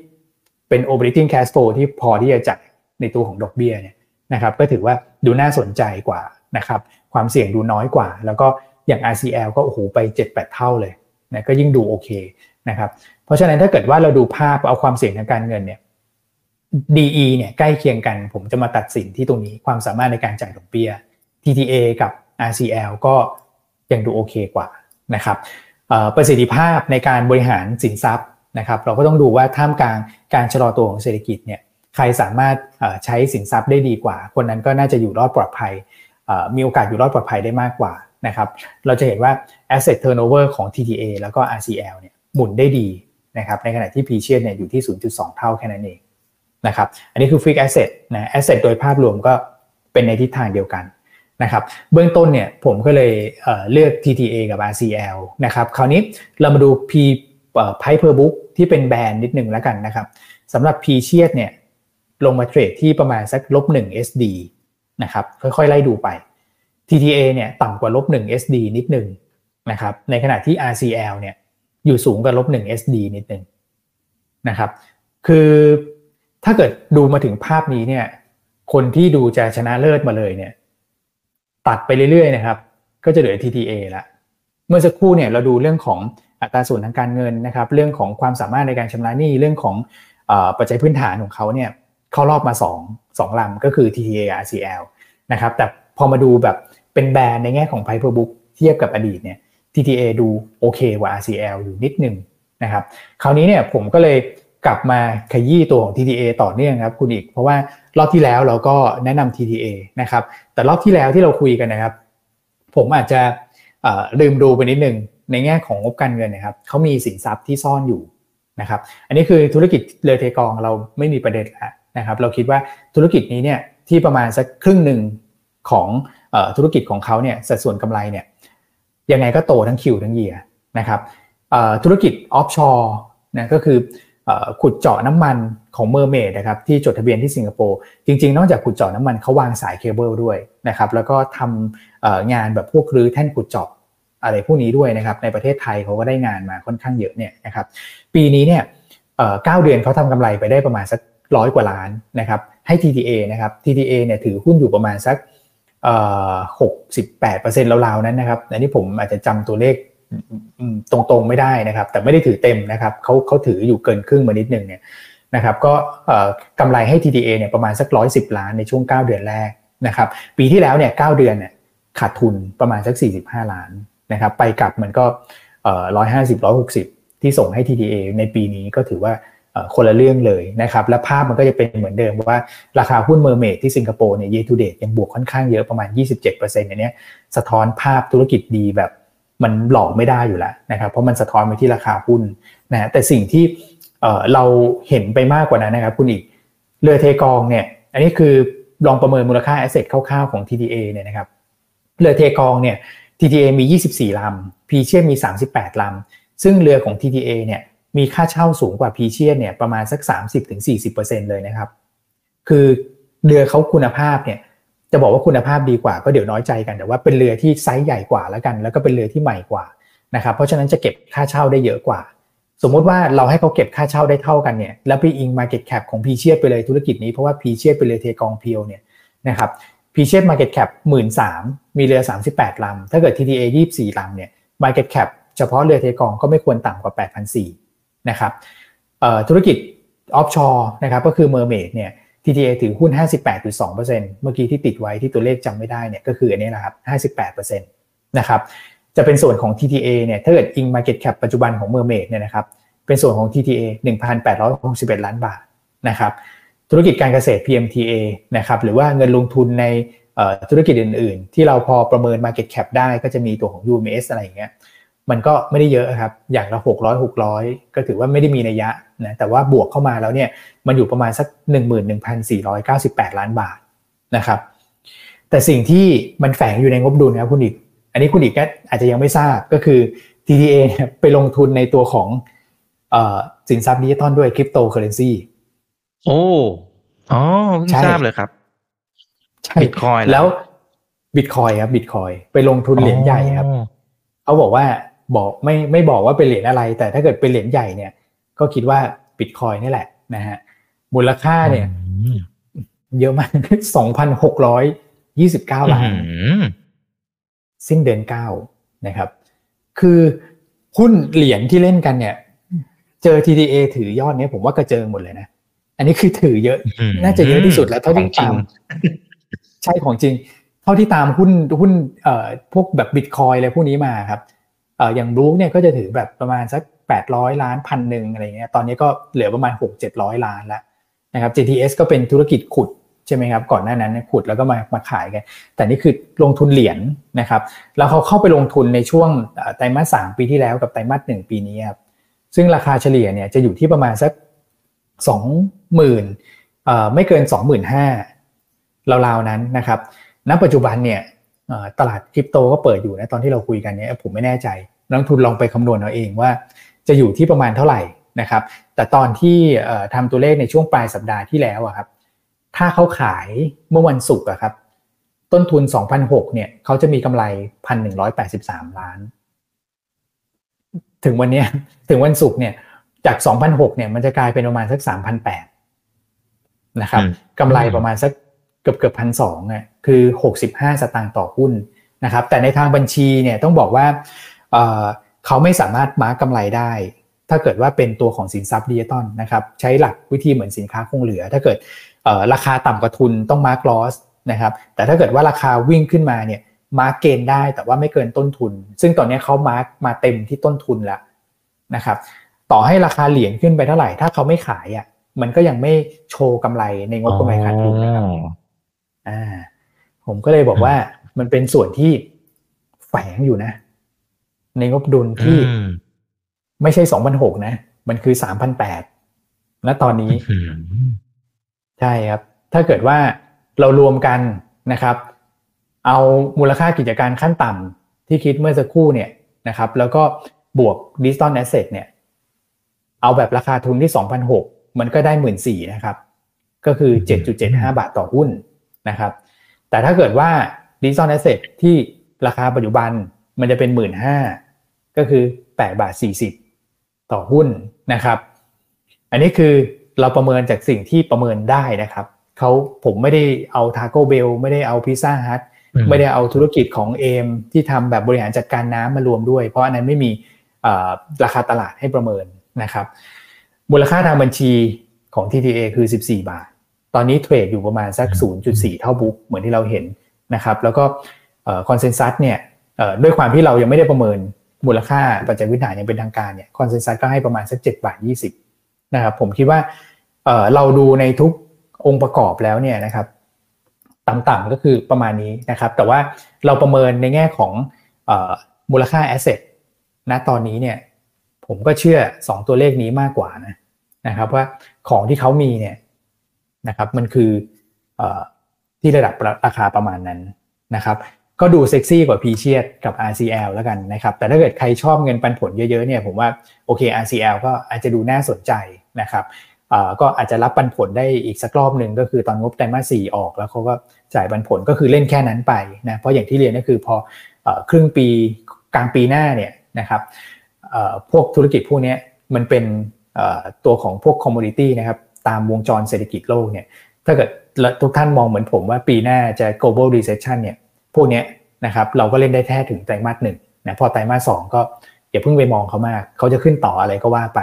เป็น operating cash flow ที่พอที่จะจ่ายในตัวของดอกเบี้ยเนี่ยนะครับก็ถือว่าดูน่าสนใจกว่านะครับความเสี่ยงดูน้อยกว่า แล้วก็อย่าง RCL ก็โอ้โหไป 7-8 เท่าเลยนะก็ยิ่งดูโอเคนะครับเพราะฉะนั้นถ้าเกิดว่าเราดูภาพเอาความเสี่ยงทางการเงินเนี่ย DE เนี่ยใกล้เคียงกัน ผมจะมาตัดสินที่ตรงนี้ความสามารถในการจ่ายดอกเบี้ย TTA กับ RCL ก็ยังดูโอเคกว่านะครับประสิทธิภาพในการบริหารสินทรัพย์นะครับ เราก็ต้องดูว่าท่ามกลางการชะลอตัวของเศรษฐกิจเนี่ยใครสามารถใช้สินทรัพย์ได้ดีกว่า คนนั้นก็น่าจะอยู่รอดปลอดภัยมีโอกาสอยู่รอดปลอดภัยได้มากกว่านะครับเราจะเห็นว่า asset turnover ของ TTA แล้วก็ RCL เนี่ยหมุนได้ดีนะครับในขณะที่ P เชียเนี่ยอยู่ที่ 0.2 เท่าแค่นั้นเองนะครับอันนี้คือ fixed asset นะ asset โดยภาพรวมก็เป็นในทิศทางเดียวกัน นะครับเบื้องต้นเนี่ยผมก็เลยเเลือก TTA กับ RCL นะครับคราวนี้เรามาดู P price per book ที่เป็นแบรนด์นิดหนึ่งแล้วกันนะครับสำหรับ P เชียเนี่ยลงมาเทรดที่ประมาณสักลบ1 SD นะครับค่อยๆ ไล่ดูไป TTA เนี่ยต่ำกว่าลบ1 SD นิดหนึ่งนะครับในขณะที่ RCL เนี่ยอยู่สูงกว่าลบ1 SD นิดหนึ่งนะครับคือถ้าเกิดดูมาถึงภาพนี้เนี่ยคนที่ดูจะชนะเลิศมาเลยเนี่ย ตัดไปเรื่อยๆนะครับ ก็จะเหลือ TTA ละเมื่อสักครู่เนี่ยเราดูเรื่องของอัตราส่วนทางการเงินนะครับ เรื่องของความสามารถในการชำระหนี้เรื่องของปัจจัยพื้นฐานของเขาเนี่ยเข้ารอบมา 2 2ลำก็คือ TTA RCL นะครับแต่พอมาดูแบบเป็นแบรนด์ในแง่ของ Piper Book เทียบกับอดีตเนี่ย TTA ดูโอเคกว่า RCL อยู่นิดนึงนะครับคราวนี้เนี่ยผมก็เลยกลับมาขยี้ตัวของ TTA ต่อเนื่องครับคุณอีก เพราะว่า รอบที่แล้วเราก็แนะนำ TTA นะครับ แต่รอบที่แล้วที่เราคุยกันนะครับ ผมอาจจะลืมดูไปนิดนึงในแง่ของงบการเงินนะครับเขามีสินทรัพย์ที่ซ่อนอยู่นะครับ อันนี้คือธุรกิจเรือเทกองเราไม่มีประเด็นแล้วนะครับ เราคิดว่าธุรกิจนี้เนี่ยที่ประมาณสักครึ่งหนึ่งของธุรกิจของเขาเนี่ยสัดส่วนกำไรเนี่ยยังไงก็โตทั้ง Q ทั้ง year นะครับธุรกิจ offshore นะก็คือ ขุดเจาะน้ำมันของ Mermaid นะครับที่จดทะเบียนที่สิงคโปร์จริง ๆ นอกจากขุดเจาะน้ำมันเขาวางสายเคเบิลด้วยนะครับแล้วก็ทำงานแบบพวกรื้อแท่นขุดเจาะอะไรพวกนี้ด้วยนะครับในประเทศไทยเขาก็ได้งานมาค่อนข้างเยอะเนี่ยนะครับปีนี้เนี่ยเก้าเดือนเขาทำกำไรไปได้ประมาณสักร้อยกว่าล้านนะครับให้ TTA นะครับ TTA เนี่ยถือหุ้นอยู่ประมาณสักหกสิบแปดเปอร์เซ็นต์ราวๆนั้นนะครับอันนี้ผมอาจจะจำตัวเลข ตรงๆไม่ได้นะครับ แต่ไม่ได้ถือเต็มนะครับเขาเขาถืออยู่เกินครึ่งมานิดนึงเนี่ยนะครับก็กำไรให้ TTA เนี่ยประมาณสักร้อยสิบล้านในช่วง 9 เดือนแรกนะครับปีที่แล้วเนี่ยเเดือนเนี่ยขาดทุนประมาณสัก 45 ล้านนะครับไปกลับมันก็ร้อยห้าสิบร้อยหกสิบที่ส่งให้ TTA ในปีนี้ก็ถือว่าคนละเรื่องเลยนะครับและภาพมันก็จะเป็นเหมือนเดิมว่าราคาหุ้น Mermaid ที่สิงคโปร์เนี่ย year to date ยังบวกค่อนข้างเยอะประมาณ 27%อันนี้สะท้อนภาพธุรกิจดีแบบ มันหลอกไม่ได้อยู่แล้วนะครับเพราะมันสะท้อนไปที่ราคาหุ้นนะแต่สิ่งที่เราเห็นไปมากกว่านั้นนะครับคุณอีกเรือเทกองเนี่ยอันนี้คือลองประเมินมูลค่า asset คร่าวๆของ TTA เนี่ยนะครับเรือเทกองเนี่ย TTA มี 24 ลำ Precious มี 38 ลำ ซึ่งเรือของ TTA เนี่ยมีค่าเช่าสูงกว่า Precious เนี่ยประมาณสัก 30-40%เลยนะครับ คือเรือเขาคุณภาพเนี่ย จะบอกว่าคุณภาพดีกว่าก็เดี๋ยวน้อยใจกันแต่ว่าเป็นเรือที่ไซส์ใหญ่กว่าแล้วกัน แล้วก็เป็นเรือที่ใหม่กว่านะครับเพราะฉะนั้นจะเก็บค่าเช่าได้เยอะกว่า สมมุติว่าเราให้เขาเก็บค่าเช่าได้เท่ากันเนี่ยแล้วไปอิง Market Cap ของ Precious ไปเลยธุรกิจนี้เพราะว่า Precious เป็นเรือเทกอง pure เนี่ยนะครับ Precious market cap หมื่นสามมีเรือ 38 ลำ ถ้าเกิด TTA 24 ลำเนี่ย market cap เฉพาะเรือเทกองก็ไม่ควรต่ำกว่า 8,400นะครับธุรกิจ offshore นะครับก็คือ Mermaid เนี่ย TTA ถือหุ้น 58.2%เมื่อกี้ที่ติดไว้ที่ตัวเลขจำไม่ได้เนี่ยก็คืออันนี้นะครับ 58%นะครับ จะเป็นส่วนของ TTA เนี่ยถ้าเกิดอิง Market Cap ปัจจุบันของ Mermaid เนี่ยนะครับเป็นส่วนของ TTA 1,861 ล้านบาทนะครับธุรกิจการเกษตร PMTA นะครับหรือว่าเงินลงทุนในธุรกิจอื่น ๆ ที่เราพอประเมิน Market Cap ได้ก็จะมีตัวของ UMS อะไรอย่างเงี้ย มันก็ไม่ได้เยอะครับ อย่างละ600 600 ก็ถือว่าไม่ได้มีนัยยะนะ แต่ว่าบวกเข้ามาแล้วเนี่ย มันอยู่ประมาณสัก 11,498 ล้านบาทนะครับ แต่สิ่งที่มันแฝงอยู่ในงบดุลนะครับคุณอีก อันนี้คุณอีกก็อาจจะยังไม่ทราบ ก็คือ TTA ไปลงทุนในตัวของสินทรัพย์ดิจิตอลด้วยคริปโตเคอเรนซีโอ้ อ๋อเพิ่งทราบเลยครับบิตคอยแล้วบิตคอยครับบิตคอยไปลงทุนเหรียญใหญ่ครับ เขาบอกว่า บอกไม่ไม่บอกว่าเป็นเหรียญอะไร แต่ถ้าเกิดเป็นเหรียญใหญ่เนี่ย ก็คิดว่าบิตคอยนี่แหละนะฮะมูลค่าเนี่ยเยอะมากสองพันหกร้อยยี่สิบเก้าล้านสิ้นเดือนเก้านะครับ คือหุ้นเหรียญที่เล่นกันเนี่ย เจอ TTA ถือยอดเนี้ยผมว่ากระเจิงหมดเลยนะ อันนี้คือถือเยอะ น่าจะเยอะที่สุดแล้วเท่าที่ตาม ใช่ของจริง เท่าที่ตามหุ้นหุ้นเอ่อพวกแบบบิตคอยอะไรพวกนี้มาครับเอ่ออย่างบลูเนี่ยก็จะถือแบบประมาณสักแปดร้อยล้านพันหนึ่งอะไรเงี้ยตอนนี้ก็เหลือประมาณหกเจ็ดร้อยล้านแล้วนะครับ JTS ก็เป็นธุรกิจขุดใช่ไหมครับก่อนหน้านั้นขุดแล้วก็มามาขายกัน แต่นี่คือลงทุนเหรียญนะครับ แล้วเขาเข้าไปลงทุนในช่วงไตรมาสสาปีที่แล้วกับไตรมาสหนึ่งปีนี้ครับซึ่งราคาเฉลี่ยเนี่ยจะอยู่ที่ประมาณสักสองหมื่นไม่เกินสองหมื่นห้าราวๆนั้นนะครับณปัจจุบันเนี่ย ตลาดคริปโตก็เปิดอยู่นะตอนที่เราคุยกันเนี่ยผมไม่แน่ใจนักทุนลองไปคำนวณเอาเองว่า จะอยู่ที่ประมาณเท่าไหร่นะครับ แต่ตอนที่ทำตัวเลขในช่วงปลายสัปดาห์ที่แล้วอะครับ ถ้าเขาขายเมื่อวันศุกร์อะครับ ต้นทุน 2,006เนี่ยเขาจะมีกำไร 1,183 ล้าน ถึงวันนี้ถึงวันศุกร์เนี่ยจาก 2,006เนี่ยมันจะกลายเป็นประมาณสัก3,008นะครับกำไรประมาณสักเกือบเกือบพันสองอะ คือ 65 สตางค์ต่อหุ้นนะครับ แต่ในทางบัญชีเนี่ยต้องบอกว่าเขาไม่สามารถ mark กำไรได้ ถ้าเกิดว่าเป็นตัวของสินทรัพย์ดิจิตอลนะครับใช้หลักวิธีเหมือนสินค้าคงเหลือ ถ้าเกิดราคาต่ำกว่าทุนต้อง mark loss นะครับแต่ถ้าเกิดว่าราคาวิ่งขึ้นมาเนี่ย mark gain ได้แต่ว่าไม่เกินต้นทุน ซึ่งตอนนี้เขามาร์กมาเต็มที่ต้นทุนแล้วนะครับต่อให้ราคาเหรียญขึ้นไปเท่าไหร่ถ้าเขาไม่ขายอะมันก็ยังไม่โชว์กำไรในงบกำไรขาดทุนนะครับอ่า ผมก็เลยบอกว่ามันเป็นส่วนที่แฝงอยู่นะ ในงบดุลที่ไม่ใช่สองพันหกนะ มันคือสามพันแปดณตอนนี้ ใช่ครับ ถ้าเกิดว่าเรารวมกันนะครับ เอามูลค่ากิจการขั้นต่ำที่คิดเมื่อสักครู่เนี่ยนะครับ แล้วก็บวก digital asset เนี่ย เอาแบบราคาทุนที่สองพันหกมันก็ได้หมื่นสี่นะครับ ก็คือเจ็ดจุดเจ็ดห้าบาทต่อหุ้นนะครับ แต่ถ้าเกิดว่า digital asset ที่ราคาปัจจุบันมันจะเป็นหมื่นห้าก็คือแปดบาทสี่สิบต่อหุ้นนะครับ อันนี้คือเราประเมินจากสิ่งที่ประเมินได้นะครับเขาผมไม่ได้เอา Taco Bell ไม่ได้เอา Pizza Hut ไม่ได้เอาธุรกิจของเอมที่ทำแบบบริหารจัดการน้ำมารวมด้วย เพราะอันนั้นไม่มีราคาตลาดให้ประเมินนะครับ มูลค่าทางบัญชีของ TTA คือ 14 บาท ตอนนี้เทรดอยู่ประมาณสัก 0.4 เท่า book เหมือนที่เราเห็นนะครับแล้วก็ consensus เนี่ยด้วยความที่เรายังไม่ได้ประเมินมูลค่าปัจจัยพื้นฐานยังเป็นทางการเนี่ย consensus ก็ให้ประมาณสัก7บาท20นะครับผมคิดว่าเราดูในทุกองค์ประกอบแล้วเนี่ยนะครับต่ำๆก็คือประมาณนี้นะครับแต่ว่าเราประเมินในแง่ของมูลค่าแอสเซทณตอนนี้เนี่ยผมก็เชื่อ 2 ตัวเลขนี้มากกว่านะนะครับว่าของที่เขามีเนี่ย นะครับมันคืออที่ระดับราคาประมาณนั้นนะครับก็ดูเซ็กซี่กว่าพีเชียกับ RCL แล้วกันนะครับแต่ถ้าเกิดใครชอบเงินปันผลเยอะๆเนี่ยผมว่าโอเค RCL ก็อาจจะดูน่าสนใจนะครับก็อาจจะรับปันผลได้อีกสักรอบหนึ่งก็คือตอนงบไตรมาสสี่ออกแล้วเขาก็จ่ายปันผลก็คือเล่นแค่นั้นไปนะเพราะอย่างที่เรียนก็คือพอครึ่งปีกลางปีหน้าเนี่ยนะครับพวกธุรกิจพวกนี้มันเป็นตัวของพวก commodity นะครับ ตามวงจรเศรษฐกิจโลกเนี่ยถ้าเกิดทุกท่านมองเหมือนผมว่าปีหน้าจะ global recession เนี่ยพวกนี้นะครับเราก็เล่นได้แค่ถึงไตรมาสหนึ่งนะพอไตรมาสสองก็อย่าเพิ่งไปมองเขามากเขาจะขึ้นต่ออะไรก็ว่าไป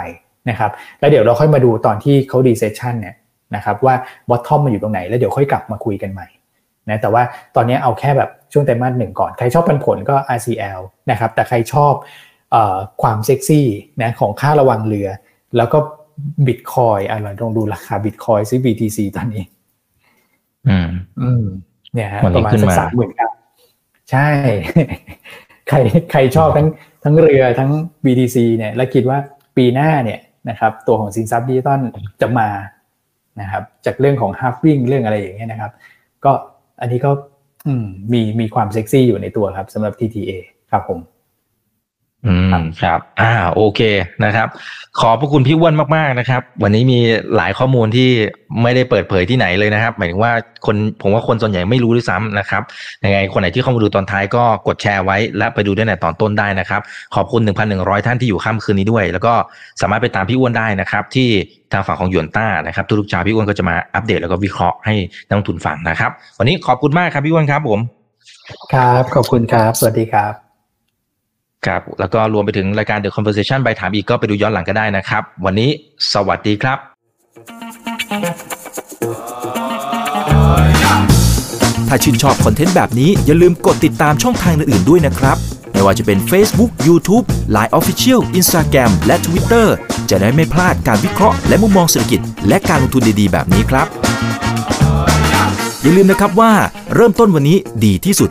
นะครับแล้วเดี๋ยวเราค่อยมาดูตอนที่เขา recession เนี่ยนะครับว่า bottom มันอยู่ตรงไหน แล้วเดี๋ยวค่อยกลับมาคุยกันใหม่นะแต่ว่าตอนนี้เอาแค่แบบช่วงไตรมาสหนึ่งก่อน ใครชอบปันผลก็ RCL นะครับแต่ใครชอบความเซ็กซี่นะของค่าระวังเรือ แล้วก็ บิตคอยอะไรลองดูราคาบิตคอยซื้อ BTC ตอนนี้ อืม อืม เนี่ยฮะวันปนี้ระมาณขึ้นสักมาสามหมื่นเก้าใช่ ใครใครชอบทั้งทั้งเรือทั้ง BTC เนี่ย แล้วคิดว่าปีหน้าเนี่ยนะครับ ตัวของสินทรัพย์ดิจิตอลจะมานะครับ จากเรื่องของ halving เรื่องอะไรอย่างเงี้ยนะครับ ก็อันนี้ก็อืมมีมีความเซ็กซี่อยู่ในตัวครับสำหรับ TTA ครับผม อืมครับ อ่า โอเคนะครับ ขอบพระคุณพี่อ้วนมากๆนะครับ วันนี้มีหลายข้อมูลที่ไม่ได้เปิดเผยที่ไหนเลยนะครับ หมายถึงว่าคนผมว่าคนส่วนใหญ่ไม่รู้ด้วยซ้ำนะครับยังไงคนไหนที่เข้ามาดูตอนท้ายก็กดแชร์ไว้ และไปดูได้ในตอนต้นได้นะครับ ขอบคุณ 1,100 ท่านที่อยู่ค่ำคืนนี้ด้วย แล้วก็สามารถไปตามพี่อ้วนได้นะครับ ที่ทางฝั่งของยวนต้านะครับทุกๆเช้าพี่อ้วนก็จะมาอัปเดตแล้วก็วิเคราะห์ให้นักลงทุนฟังนะครับ วันนี้ขอบคุณมากครับพี่อ้วนครับผม ครับ ขอบคุณครับ สวัสดีครับ ครับ แล้วก็รวมไปถึงรายการ The Conversation ไปถามอีกก็ไปดูย้อนหลังก็ได้นะครับ วันนี้สวัสดีครับ ถ้าชื่นชอบคอนเทนต์แบบนี้อย่าลืมกดติดตามช่องทางอื่นๆด้วยนะครับไม่ว่าจะเป็น Facebook, YouTube, Line Official, Instagram และ Twitter จะได้ไม่พลาดการวิเคราะห์และมุมมองเศรษฐกิจ และการลงทุนดีๆ แบบนี้ครับ อย่าลืมนะครับว่าเริ่มต้นวันนี้ดีที่สุด